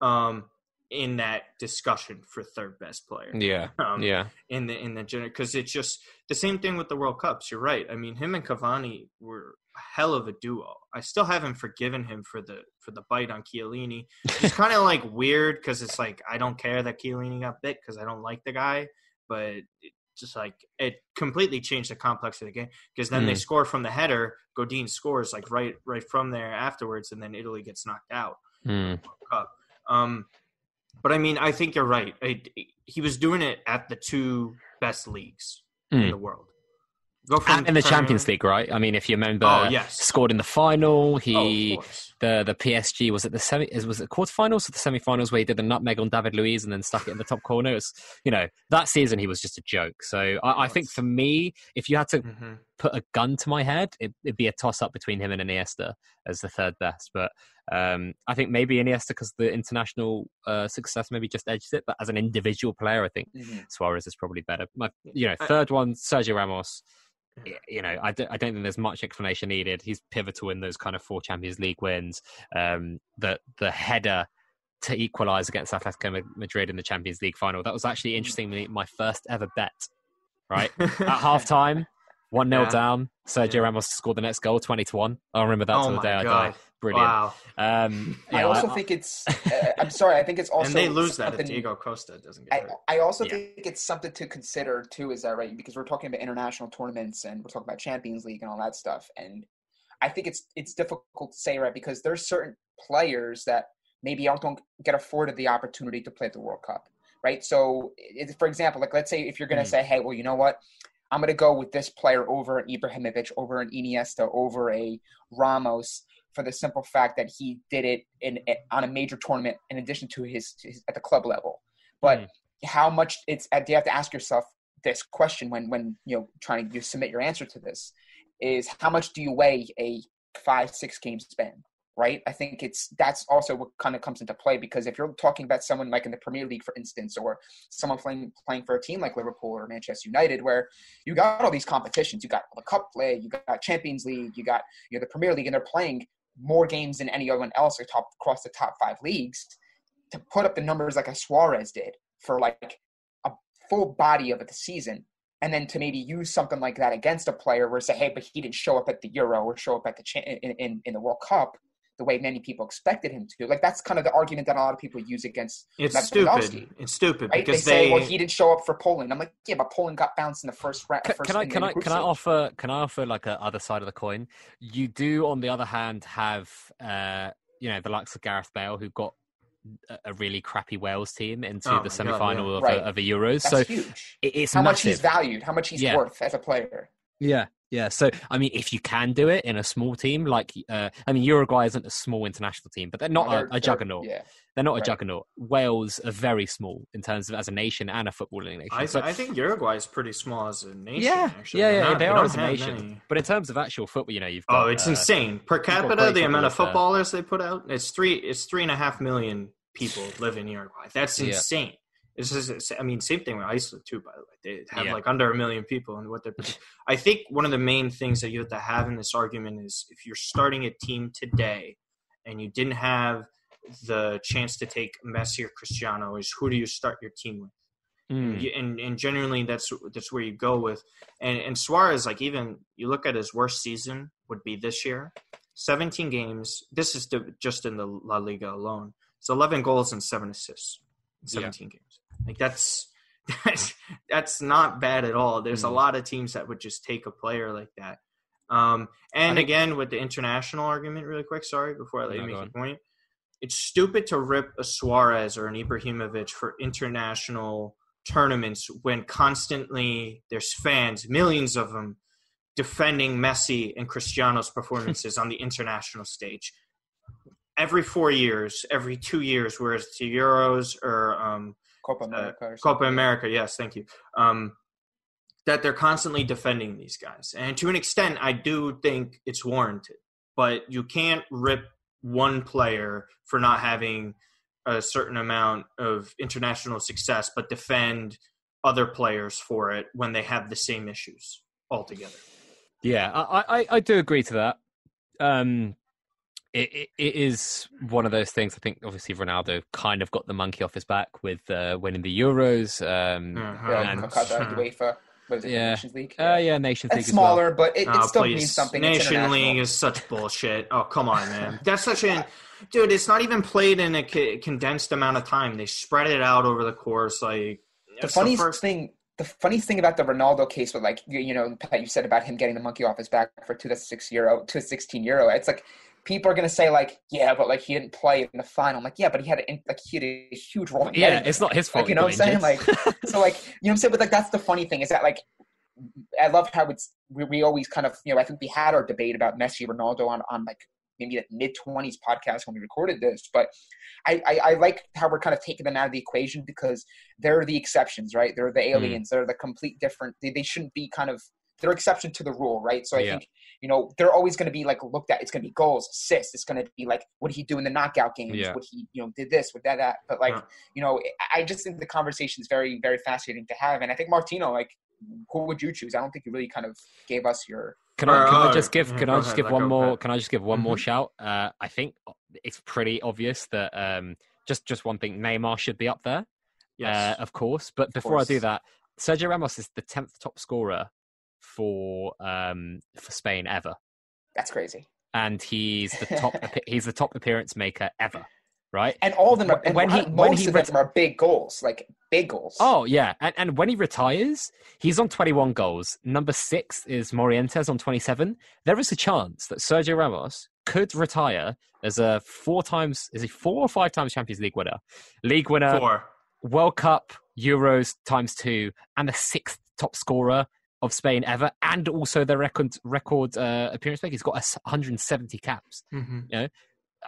Speaker 1: um, in that discussion for third best player.
Speaker 2: Yeah.
Speaker 1: Um,
Speaker 2: Yeah.
Speaker 1: in the in the general because it's just the same thing with the World Cups. You're right. I mean, him and Cavani were a hell of a duo. I still haven't forgiven him for the for the bite on Chiellini. It's kind of like weird because it's like I don't care that Chiellini got bit because I don't like the guy, but it just like it completely changed the complex of the game because then they
Speaker 2: Mm.
Speaker 1: score from the header. Godin scores like right right from there afterwards, and then Italy gets knocked out.
Speaker 2: Mm.
Speaker 1: Cup. Um, but I mean, I think you're right. I, he was doing it at the two best leagues in
Speaker 2: Mm.
Speaker 1: the world. Go from
Speaker 2: And in the
Speaker 1: Premier-
Speaker 2: Champions League, right? I mean, if you remember,
Speaker 1: Oh, yes.
Speaker 2: scored in the final.
Speaker 1: Oh,
Speaker 2: He
Speaker 1: of course.
Speaker 2: The the PSG was it the semi is was it quarterfinals or the semifinals where he did the nutmeg on David Luiz and then stuck it in the top corner. It was, you know, that season he was just a joke. So I, I think for me, if you had to
Speaker 1: Mhm.
Speaker 2: put a gun to my head, it, it'd be a toss up between him and Iniesta as the third best. But um, I think maybe Iniesta because the international uh, success maybe just edged it. But as an individual player, I think
Speaker 3: Mhm.
Speaker 2: Suarez is probably better. My, you know, third one, Sergio Ramos. You know, I don't, I don't think there's much explanation needed. He's pivotal in those kind of four Champions League wins. Um, the the header to equalise against Atletico Ma- Madrid in the Champions League final. That was actually interestingly my first ever bet. Right at half time, one 0
Speaker 1: Yeah.
Speaker 2: down. Sergio. Ramos scored the next goal, twenty to one. I'll remember that
Speaker 1: Oh
Speaker 2: till the day I
Speaker 1: God.
Speaker 2: die. Brilliant.
Speaker 1: Wow.
Speaker 2: Um,
Speaker 3: I
Speaker 2: yeah,
Speaker 3: also think it's. Uh, I'm sorry. I think it's also.
Speaker 1: and they lose that if Diego Costa doesn't get
Speaker 3: I,
Speaker 1: hurt.
Speaker 3: I also
Speaker 2: Yeah.
Speaker 3: think it's something to consider too. Is that right? Because we're talking about international tournaments and we're talking about Champions League and all that stuff. And I think it's it's difficult to say right because there's certain players that maybe don't, don't get afforded the opportunity to play at the World Cup, right? So, it, for example, like let's say if you're going to
Speaker 2: Mm.
Speaker 3: say, hey, well, you know what? I'm going to go with this player over an Ibrahimovic, over an Iniesta, over a Ramos for the simple fact that he did it in on a major tournament in addition to his, his at the club level. But
Speaker 2: Mm.
Speaker 3: how much it's you have to ask yourself this question when when you know trying to you submit your answer to this is how much do you weigh a five six game span right i think it's that's also what kind of comes into play because if you're talking about someone like in the premier league for instance or someone playing playing for a team like liverpool or manchester united where you got all these competitions you got the cup play you got champions league you got you know the premier league and they're playing more games than anyone else or top across the top five leagues to put up the numbers like a suarez did for like a full body of the season and then to maybe use something like that against a player where say hey but he didn't show up at the euro or show up at the in, in, in the world cup the way many people expected him to do. like that's kind of the argument that a lot of people use against
Speaker 1: It's
Speaker 3: Lewandowski,
Speaker 1: stupid. It's stupid
Speaker 3: right
Speaker 1: because
Speaker 3: they say
Speaker 1: they.
Speaker 3: well he didn't show up for poland i'm like yeah but poland got bounced in the first round
Speaker 2: Can, can I can I
Speaker 3: group
Speaker 2: can I offer can I offer like a other side of the coin? You do, on the other hand, have uh, you know the likes of Gareth Bale who got a- a really crappy Wales team into
Speaker 1: Oh
Speaker 2: the
Speaker 1: my
Speaker 2: semi
Speaker 1: God,
Speaker 2: final
Speaker 1: yeah.
Speaker 2: of,
Speaker 3: Right.
Speaker 2: a, of a Euros.
Speaker 3: that's
Speaker 2: so
Speaker 3: huge
Speaker 2: it, it's
Speaker 3: how much he's valued how much he's
Speaker 2: Yeah.
Speaker 3: worth as a player
Speaker 2: Yeah, yeah. So I mean, if you can do it in a small team, like uh, I mean, Uruguay isn't a small international team, but they're not
Speaker 3: They're-
Speaker 2: a,
Speaker 3: they're-
Speaker 2: juggernaut.
Speaker 3: yeah
Speaker 2: They're not a juggernaut. Wales are very small in terms of as a nation and a footballing nation.
Speaker 1: I,
Speaker 2: So-
Speaker 1: I think Uruguay is pretty small as a nation.
Speaker 2: yeah,
Speaker 1: actually.
Speaker 2: yeah,
Speaker 1: They're
Speaker 2: yeah.
Speaker 1: not-
Speaker 2: they
Speaker 1: they
Speaker 2: are
Speaker 1: don't
Speaker 2: as a nation,
Speaker 1: many.
Speaker 2: but in terms of actual football, you know, you've got.
Speaker 1: Oh, it's
Speaker 2: uh,
Speaker 1: insane per capita. The amount of
Speaker 2: footballers there.
Speaker 1: they put out, it's three. It's three and a half million people live in Uruguay. That's insane. It's just, it's- I mean, same thing with Iceland too. By the way, they have
Speaker 2: Yeah.
Speaker 1: like under a million people, and what they're. I think one of the main things that you have to have in this argument is if you're starting a team today, and you didn't have the chance to take Messi or Cristiano, is who do you start your team with?
Speaker 2: mm,
Speaker 1: and and generally that's that's where you go with and and Suarez like even you look at his worst season would be this year 17 games this is the, just in the La Liga alone it's 11 goals and 7 assists in
Speaker 2: Yeah.
Speaker 1: 17 games like that's that's that's not bad at all there's a
Speaker 2: Mhm.
Speaker 1: lot of teams that would just take a player like that Um, and
Speaker 2: think-
Speaker 1: again, with the international argument, really quick, sorry, before I let you make your point, it's stupid to rip a Suarez or an Ibrahimovic for international tournaments when constantly there's fans, millions of them, defending Messi and Cristiano's performances on the international stage. Every four years, every two years, whereas the Euros or um,
Speaker 3: Copa America. or
Speaker 1: Copa. America, yes, thank you. Um, that they're constantly defending these guys, and to an extent, I do think it's warranted. But you can't rip one player for not having a certain amount of international success, but defend other players for it when they have the same issues altogether.
Speaker 2: Yeah, I, I, I do agree to that. Um, it, it, it is one of those things. I think obviously Ronaldo kind of got the monkey off his back with uh, winning the Euros. Um,
Speaker 1: Uh-huh.
Speaker 3: Yeah,
Speaker 2: and-
Speaker 3: Qatar, UEFA. It?
Speaker 2: Yeah.
Speaker 3: Nations League.
Speaker 2: uh, yeah, Nations
Speaker 3: That's
Speaker 2: League as well.
Speaker 3: smaller, but it, it
Speaker 1: Oh,
Speaker 3: still
Speaker 1: please.
Speaker 3: means something.
Speaker 1: Nation. League is such bullshit. Oh, come on, man. That's such an dude. It's not even played in a c- condensed amount of time. They spread it out over the course. Like
Speaker 3: the
Speaker 1: it's the first-
Speaker 3: thing the funniest thing about the Ronaldo case with like you, you know Pat you said about him getting the monkey off his back for 2006 euro to 16 euro it's like people are gonna say like yeah but like he didn't play in the final. I'm like yeah but he had a, like he had a huge role in
Speaker 2: Yeah, it's not his fault.
Speaker 3: like you know what I'm saying? like so like you know what I'm saying? But like that's the funny thing is that like I love how it's we, we always kind of you know I think we had our debate about Messi Ronaldo on on like maybe the mid 20s podcast when we recorded this but I, I I like how we're kind of taking them out of the equation because they're the exceptions right? They're the
Speaker 2: Mm.
Speaker 3: aliens. They're the complete different they, they shouldn't be kind of they're exception to the rule right so I
Speaker 2: Yeah.
Speaker 3: think you know they're always going to be like looked at it's going to be goals assists it's going to be like what did he do in the knockout games
Speaker 2: Yeah.
Speaker 3: what he you know did this with that that but like
Speaker 1: Yeah.
Speaker 3: you know I- I just think the conversation is very very fascinating to have and I think Martino like who would you choose I don't think you really kind of gave us your
Speaker 2: Can I, can I just give? Can I just give one more? Can I just give one more shout? Uh, I think it's pretty obvious that um, just just one thing, Neymar should be up there,
Speaker 1: Yes.
Speaker 2: uh, of course. But before I do that, Sergio Ramos is the tenth top scorer for um, for Spain ever,
Speaker 3: that's crazy
Speaker 2: and he's the top. he's the top appearance maker ever, right?
Speaker 3: and all of them are, and
Speaker 2: When he-
Speaker 3: most
Speaker 2: when he
Speaker 3: of
Speaker 2: ret-
Speaker 3: them are big goals like big goals
Speaker 2: Oh yeah, and, and when he retires, he's on 21 goals. Number six is Morientes on 27. There is a chance that Sergio Ramos could retire as a four times is he four or five times Champions League winner, league winner,
Speaker 1: Four.
Speaker 2: World Cup, Euros times two, and the sixth top scorer of Spain ever, and also the record record uh, appearance maker. He's got a s- 170 caps.
Speaker 1: Mhm.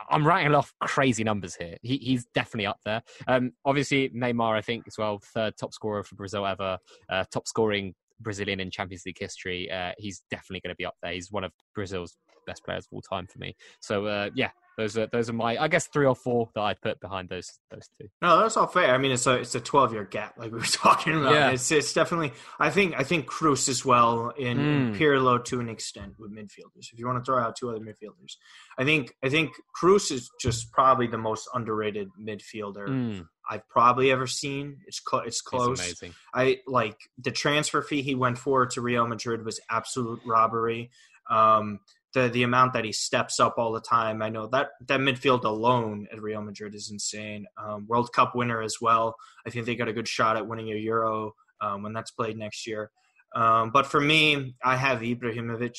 Speaker 2: I'm writing off crazy numbers here. He, he's definitely up there. Um, obviously, Neymar, I think, as well, third top scorer for Brazil ever, uh, top scoring Brazilian in Champions League history. Uh, he's definitely going to be up there. He's one of Brazil's best players of all time for me. So, uh, yeah, those are those are my, I guess, three or four that I'd put behind those those two.
Speaker 1: No, that's all fair. I mean, it's a it's a twelve year gap, like we were talking about.
Speaker 2: Yeah.
Speaker 1: It's it's definitely. I think I think Kroos as well in, in
Speaker 2: Mm.
Speaker 1: Pirlo to an extent with midfielders. If you want to throw out two other midfielders, I think I think Kroos is just probably the most underrated midfielder
Speaker 2: Mm,
Speaker 1: I've probably ever seen. It's clo- it's close.
Speaker 2: amazing.
Speaker 1: I like the transfer fee he went for to Real Madrid was absolute robbery. Um, the the amount that he steps up all the time, I know that that midfield alone at Real Madrid is insane. Um, World Cup winner as well. I think they got a good shot at winning a Euro um, when that's played next year. Um, but for me, I have Ibrahimovic.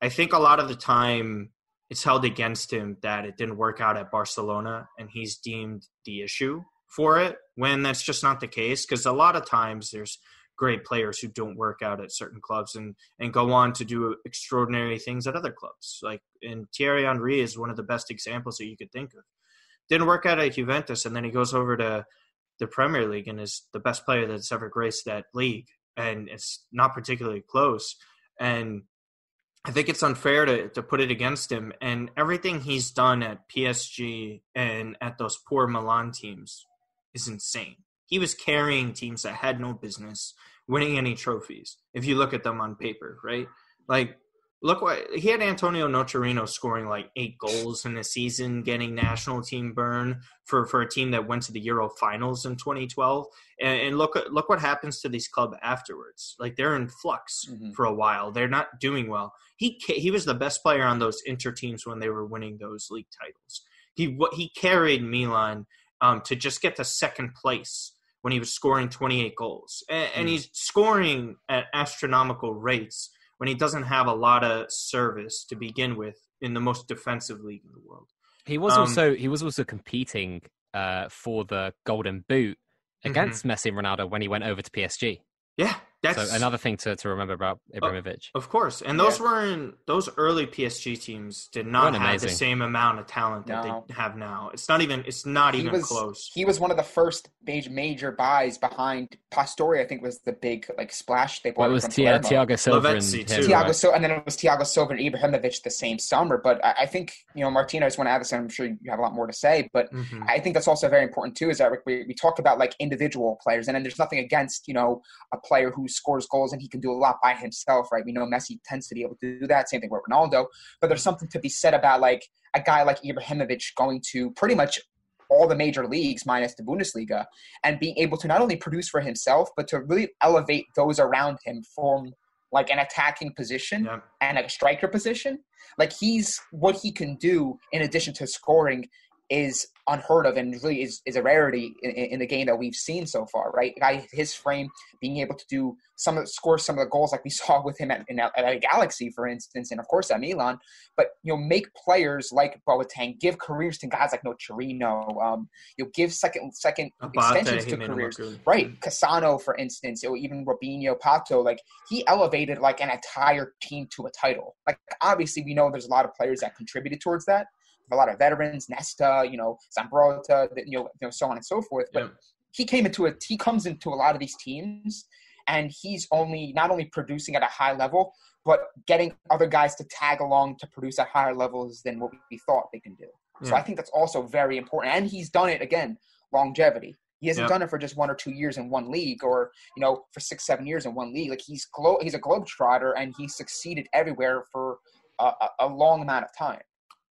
Speaker 1: I think a lot of the time it's held against him that it didn't work out at Barcelona, and he's deemed the issue for it when that's just not the case. Because a lot of times there's great players who don't work out at certain clubs and and go on to do extraordinary things at other clubs. Like and Thierry Henry is one of the best examples that you could think of. Didn't work out at Juventus, and then he goes over to the Premier League and is the best player that's ever graced that league, and it's not particularly close. And I think it's unfair to, to put it against him. And everything he's done at PSG and at those poor Milan teams is insane. He was carrying teams that had no business winning any trophies. If you look at them on paper, right? Like, look what he had Antonio Nocerino scoring like eight goals in a season, getting national team burn for, for a team that went to the Euro finals in 2012. And, and look look what happens to these club afterwards. Like they're in flux
Speaker 3: Mhm.
Speaker 1: for a while. They're not doing well. He he was the best player on those inter teams when they were winning those league titles. He what he carried Milan um, to just get to second place when he was scoring 28 goals, and, and
Speaker 2: Mm.
Speaker 1: he's scoring at astronomical rates when he doesn't have a lot of service to begin with in the most defensive league in the world.
Speaker 2: He was
Speaker 1: Um,
Speaker 2: also he was also competing uh, for the Golden Boot
Speaker 1: Mm-hmm.
Speaker 2: against Messi and Ronaldo when he went over to PSG.
Speaker 1: Yeah, that's
Speaker 2: so another thing to, to remember about Ibrahimovic.
Speaker 1: Of course, and those
Speaker 3: Yeah.
Speaker 1: weren't those early PSG teams did not
Speaker 2: Weren't
Speaker 1: have the same amount of talent that
Speaker 3: No.
Speaker 1: they have now. It's not even it's not
Speaker 3: he
Speaker 1: even
Speaker 3: was
Speaker 1: close.
Speaker 3: he was one of the first major major buys behind Pastore. I think was the big like splash they bought
Speaker 2: Well, it was
Speaker 3: from
Speaker 2: Ti-
Speaker 3: Palermo.
Speaker 2: Thiago Silva and him,
Speaker 1: too.
Speaker 3: Thiago
Speaker 2: right?
Speaker 3: so and then it was Thiago Silva and Ibrahimovic the same summer. But I, I think you know Martino. I just want to add this, and I'm sure you have a lot more to say. But
Speaker 1: Mhm.
Speaker 3: I think that's also very important too. Is that we, we talk about like individual players, and then there's nothing against you know a player who scores goals and he can do a lot by himself, right? We know Messi tends to be able to do that. Same thing with Ronaldo. But there's something to be said about like a guy like Ibrahimovic going to pretty much all the major leagues minus the Bundesliga and being able to not only produce for himself but to really elevate those around him from like an attacking position
Speaker 1: Yeah.
Speaker 3: and a striker position. Like he's what he can do in addition to scoring is unheard of and really is, is a rarity in, in the game that we've seen so far, right? Guy, his frame being able to do some of score some of the goals like we saw with him at, in, at a Galaxy, for instance, and of course at Milan. But you know, make players like Boateng give careers to guys like Nocerino. Um, you know, give second second
Speaker 1: Abate,
Speaker 3: extensions to careers. Right, Cassano, for instance, or even Robinho, Pato, like he elevated like an entire team to a title. Like obviously, we know there's a lot of players that contributed towards that. A lot of veterans, Nesta, you know, Zambrotta, you know, you know, so on and so forth. But
Speaker 1: Yeah.
Speaker 3: he came into a he comes into a lot of these teams, and he's only not only producing at a high level, but getting other guys to tag along to produce at higher levels than what we thought they can do. So I think that's also very important. And he's done it again, longevity. He hasn't
Speaker 1: Yeah.
Speaker 3: done it for just one or two years in one league, or you know, for six, seven years in one league. Like he's glo- he's a globetrotter, and he succeeded everywhere for a, a, a long amount of time.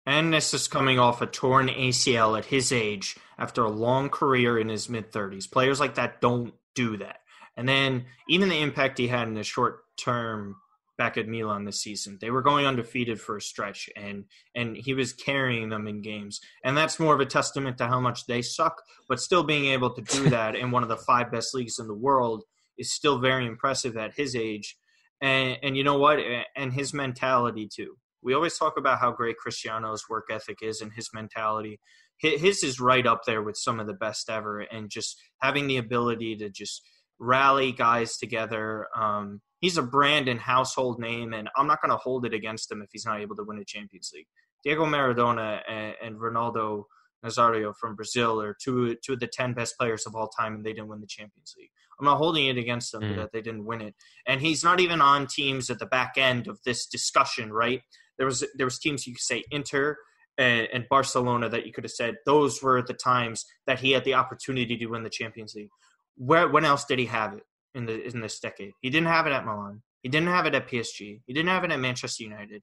Speaker 1: And this is coming off a torn ACL at his age after a long career in his mid 30s. Players like that don't do that. And then even the impact he had in the short term back at Milan this season, they were going undefeated for a stretch, and and he was carrying them in games. And that's more of a testament to how much they suck. But still being able to do that in one of the five best leagues in the world is still very impressive at his age. And and you know what? And his mentality too we always talk about how great Cristiano's work ethic is and his mentality. His is right up there with some of the best ever, and just having the ability to just rally guys together. Um, he's a brand and household name, and I'm not going to hold it against him if he's not able to win a Champions League. Diego Maradona and, and Ronaldo Nazario from Brazil are two two of the ten best players of all time, and they didn't win the Champions League. I'm not holding it against them
Speaker 2: Mm.
Speaker 1: that they didn't win it, and he's not even on teams at the back end of this discussion, right? There was there was teams you could say Inter and, and Barcelona that you could have said those were the times that he had the opportunity to win the Champions League. Where when else did he have it in the in this decade? He didn't have it at Milan. He didn't have it at PSG. He didn't have it at Manchester United.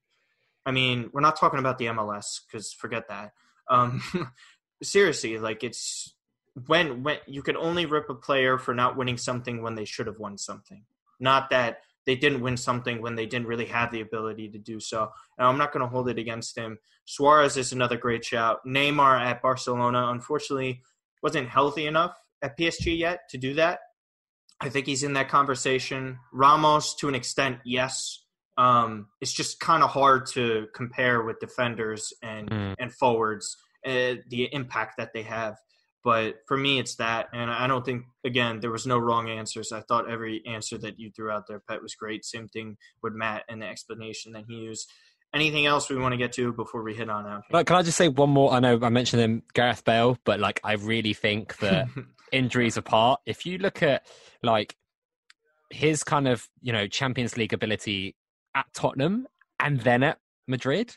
Speaker 1: I mean, we're not talking about the MLS because forget that. Um, seriously, like it's when when you could only rip a player for not winning something when they should have won something, not that they didn't win something when they didn't really have the ability to do so. And I'm not going to hold it against him. Suarez is another great shout. Neymar at Barcelona, unfortunately, wasn't healthy enough at PSG yet to do that. I think he's in that conversation. Ramos, to an extent, yes. Um, it's just kind of hard to compare with defenders and
Speaker 2: Mm.
Speaker 1: and forwards uh, the impact that they have. But for me, it's that, and I don't think again there was no wrong answers. I thought every answer that you threw out there, Pet, was great. Same thing with Matt and the explanation that he used. Anything else we want to get to before we hit on out?
Speaker 2: But can I just say one more? I know I mentioned him, Gareth Bale, but like I really think that injuries apart, if you look at like his kind of you know Champions League ability at Tottenham and then at Madrid,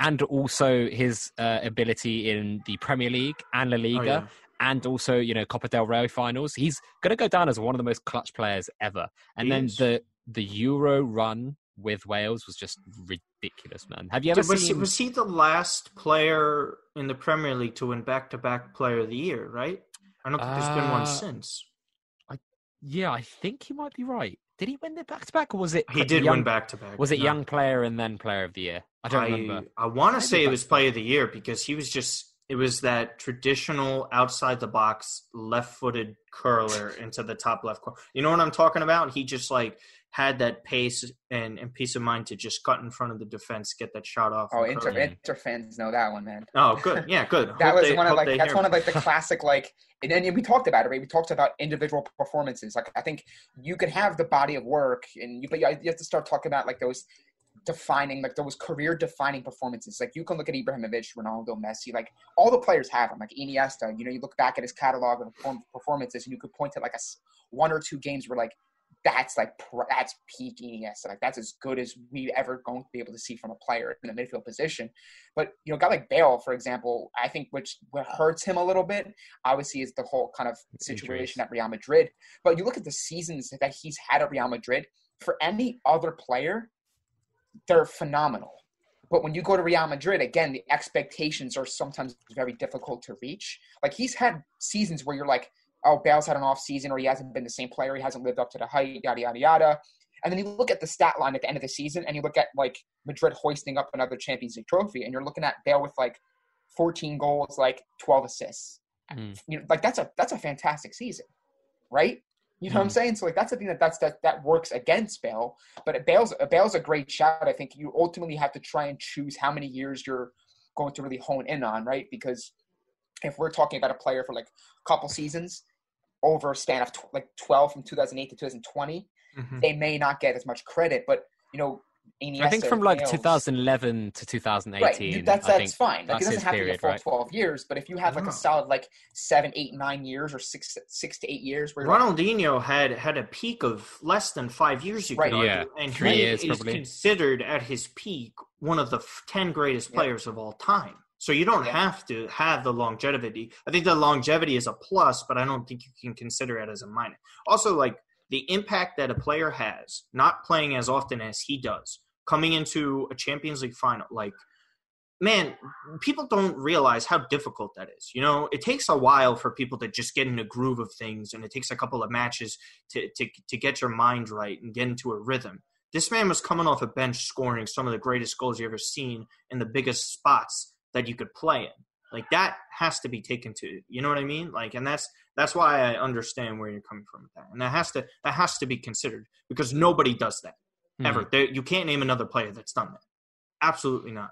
Speaker 2: and also his uh, ability in the Premier League and La Liga,
Speaker 1: Oh, yeah.
Speaker 2: and also you know Copa del Rey finals, he's going to go down as one of the most clutch players ever. And
Speaker 1: He
Speaker 2: then
Speaker 1: is.
Speaker 2: the the Euro run with Wales was just ridiculous, man. Have you ever
Speaker 1: was, he,
Speaker 2: seen?
Speaker 1: was he the last player in the Premier League to win back-to-back Player of the Year? Right? I don't think there's been one
Speaker 2: since.
Speaker 1: since.
Speaker 2: Yeah, I think you might be right. Did he win it back to back, or was it
Speaker 1: He did
Speaker 2: young,
Speaker 1: win back-to-back.
Speaker 2: Was it
Speaker 1: No.
Speaker 2: young player and then player of the year? I don't remember.
Speaker 1: I want to say it was. Player of the Year because he was just It was that traditional outside the box left footed curler into the top left corner. You know what I'm talking about? He just like had that pace and, and peace of mind to just cut in front of the defense, get that shot off.
Speaker 3: Oh, Inter, Inter fans know that one, man.
Speaker 1: Oh, good. Yeah, good.
Speaker 3: that hope was they, one of like that's one me. of like the classic like and then we talked about it, right? We talked about individual performances. Like I think you can have the body of work, and you but you have to start talking about like those defining, like those career defining performances. Like you can look at Ibrahimovic, Ronaldo, Messi, like all the players have them. Like Iniesta, you know, you look back at his catalog of performances, and you could point to like a one or two games where like that's like that's peak Iniesta. Like that's as good as we ever going to be able to see from a player in the midfield position. But you know, a guy like Bale, for example, I think which hurts him a little bit, obviously, is the whole kind of situation at Real Madrid. But you look at the seasons that he's had at Real Madrid. For any other player, they're phenomenal. But when you go to Real Madrid, again, the expectations are sometimes very difficult to reach. Like he's had seasons where you're like, oh, Bale's had an off season or he hasn't been the same player, he hasn't lived up to the height, yada yada yada. And then you look at the stat line at the end of the season, and you look at like Madrid hoisting up another Champions League trophy, and you're looking at Bale with like 14 goals, like 12 assists. Mm. You know, like that's a that's a fantastic season, right? You know mm. what I'm hmm. saying? So like that's the thing that that's that that works against Bale. But Bale's Bale's a great shot. I think you ultimately have to try and choose how many years you're going to really hone in on, right? Because if we're talking about a player for like a couple seasons, over a span of tw- like 12 from 2008 to 2020, mm-hmm. they may not get as much credit. But you know, Iniesta,
Speaker 2: I think from like 2011 to 2018.
Speaker 3: Right, that's that's fine. Like that's it doesn't have period, to be a full right? 12 years, but if you have like a solid like seven, eight, nine years or six, six to eight years,
Speaker 1: where Ronaldinho like, had had a peak of less than five years. You right, could argue, yeah, and three he years is probably. considered at his peak one of the 10 greatest players yeah. of all time. So you don't have to have the longevity. I think the longevity is a plus, but I don't think you can consider it as a minus. Also, like the impact that a player has, not playing as often as he does, coming into a Champions League final, like man, people don't realize how difficult that is. You know, it takes a while for people to just get in a groove of things, and it takes a couple of matches to to to get your mind right and get into a rhythm. This man was coming off a bench scoring some of the greatest goals you ever seen in the biggest spots that you could play in. Like that has to be taken to, you know what I mean? Like, and that's that's why I understand where you're coming from with that, and that has to that has to be considered because nobody does that mm-hmm. ever. There, you can't name another player that's done that. Absolutely not.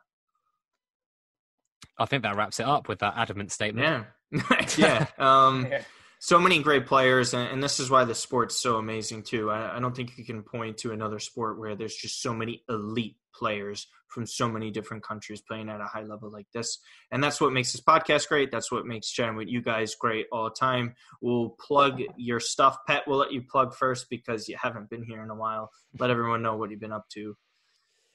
Speaker 2: I think that wraps it up with that adamant statement.
Speaker 1: Yeah, yeah. Um, so many great players, and, this is why the sport's so amazing too. I, I don't think you can point to another sport where there's just so many elite players from so many different countries playing at a high level like this. And that's what makes this podcast great. That's what makes chatting with you guys great all the time. We'll plug your stuff. Pet, we'll let you plug first because you haven't been here in a while. Let everyone know what you've been up to.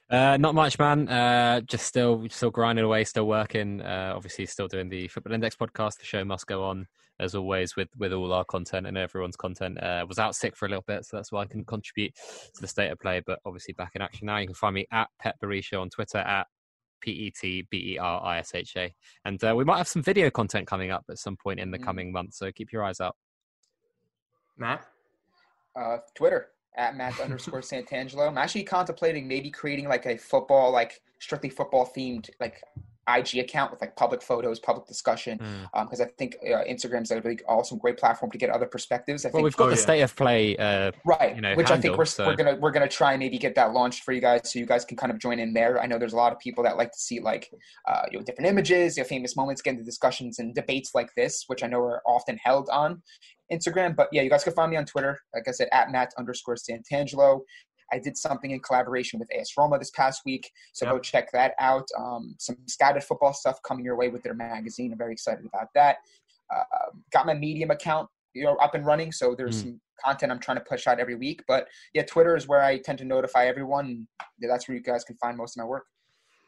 Speaker 2: Uh, not much, man. Uh, just still, still grinding away, still working. Uh, obviously, still doing the Football Index podcast. The show must go on as always with with all our content and everyone's content. Uh, was out sick for a little bit, so that's why I can contribute to the state of play. But obviously, back in action now. You can find me at Pet Berisha on Twitter at P E T B E R I S H A, and uh, we might have some video content coming up at some point in the mm. coming months. So keep your eyes out.
Speaker 1: Matt,
Speaker 3: uh, Twitter at Matt underscore Santangelo. I'm actually contemplating maybe creating like a football, like strictly football themed, like IG account with like public photos, public discussion, because mm. um, I think uh, Instagram's a really awesome, great platform to get other perspectives. I
Speaker 2: well,
Speaker 3: think
Speaker 2: we've got oh, the yeah. state of play, uh,
Speaker 3: right?
Speaker 2: You know,
Speaker 3: which
Speaker 2: handle,
Speaker 3: I think we're,
Speaker 2: so.
Speaker 3: we're gonna we're gonna try and maybe get that launched for you guys, so you guys can kind of join in there. I know there's a lot of people that like to see like uh, you know different images, you know, famous moments, get into discussions and debates like this, which I know are often held on Instagram. But yeah, you guys can find me on Twitter, like I said, at Matt underscore Santangelo. I did something in collaboration with AS Roma this past week, so yep. go check that out. Um, some scattered football stuff coming your way with their magazine. I'm very excited about that. Uh, got my Medium account, you know, up and running, so there's mm. some content I'm trying to push out every week. But yeah, Twitter is where I tend to notify everyone. Yeah, that's where you guys can find most of my work.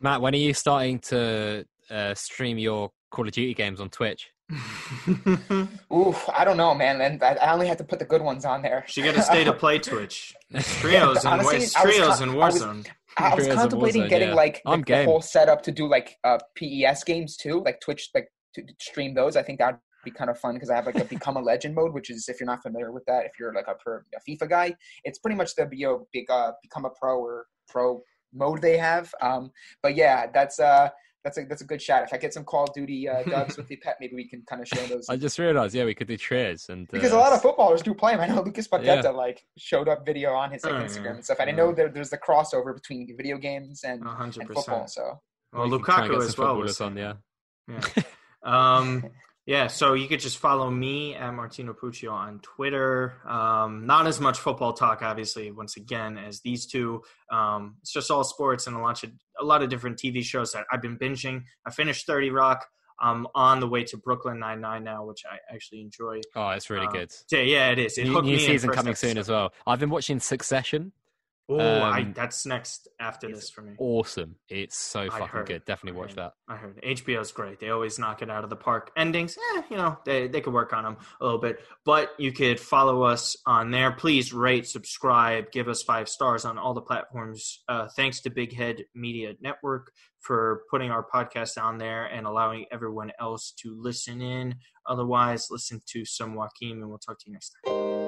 Speaker 2: Matt, when are you starting to uh, stream your Call of Duty games on Twitch?
Speaker 3: Ooh, I don't know, man. And I only had to put the good ones on there.
Speaker 1: She got to stay to play Twitch. Trios and Honestly, trios and Warzone.
Speaker 3: I was, I was contemplating Warzone, getting yeah. like, like the whole setup to do like uh, PES games too, like Twitch, like to stream those. I think that'd be kind of fun because I have like a become a legend mode, which is if you're not familiar with that, if you're like a, pro, a FIFA guy, it's pretty much the you know, big uh, become a pro or pro mode they have. Um, but yeah, that's uh that's a that's a good shot. If I get some Call of Duty uh, dubs with the pet, maybe we can kind of share those.
Speaker 2: I just realized, yeah, we could do cheers and
Speaker 3: because
Speaker 2: uh,
Speaker 3: a lot of footballers do play them. I know Lucas Paqueta
Speaker 2: Yeah.
Speaker 3: like showed up video on his like Instagram and stuff. And I
Speaker 1: Yeah.
Speaker 3: know there, there's the crossover between video games and,
Speaker 1: A hundred
Speaker 3: and football.
Speaker 1: percent.
Speaker 3: So
Speaker 1: Well,
Speaker 2: we could
Speaker 1: Lukaku as well. Was
Speaker 2: on, yeah.
Speaker 1: Yeah. Um, yeah, so you could just follow me at Martino Puccio on Twitter. Um, not as much football talk, obviously, once again, as these two. Um, it's just all sports and a lot of a lot of different TV shows that I've been binging. I finished Thirty Rock. I'm on the way to Brooklyn Nine Nine now, which I actually enjoy.
Speaker 2: Oh, it's really
Speaker 1: Uh,
Speaker 2: good.
Speaker 1: Yeah, yeah, it is. It
Speaker 2: New, new season coming soon as well. I've been watching Succession.
Speaker 1: Oh, I,
Speaker 2: Um,
Speaker 1: that's next after this for me.
Speaker 2: Awesome. It's so fucking good. Definitely watch that.
Speaker 1: I heard HBO's great. They always knock it out of the park. Endings, eh, you know, they they could work on them a little bit. But you could follow us on there. Please rate, subscribe, give us five stars on all the platforms. Uh, thanks to Big Head Media Network for putting our podcast on there and allowing everyone else to listen in. Otherwise, listen to some Joaquin, and we'll talk to you next time.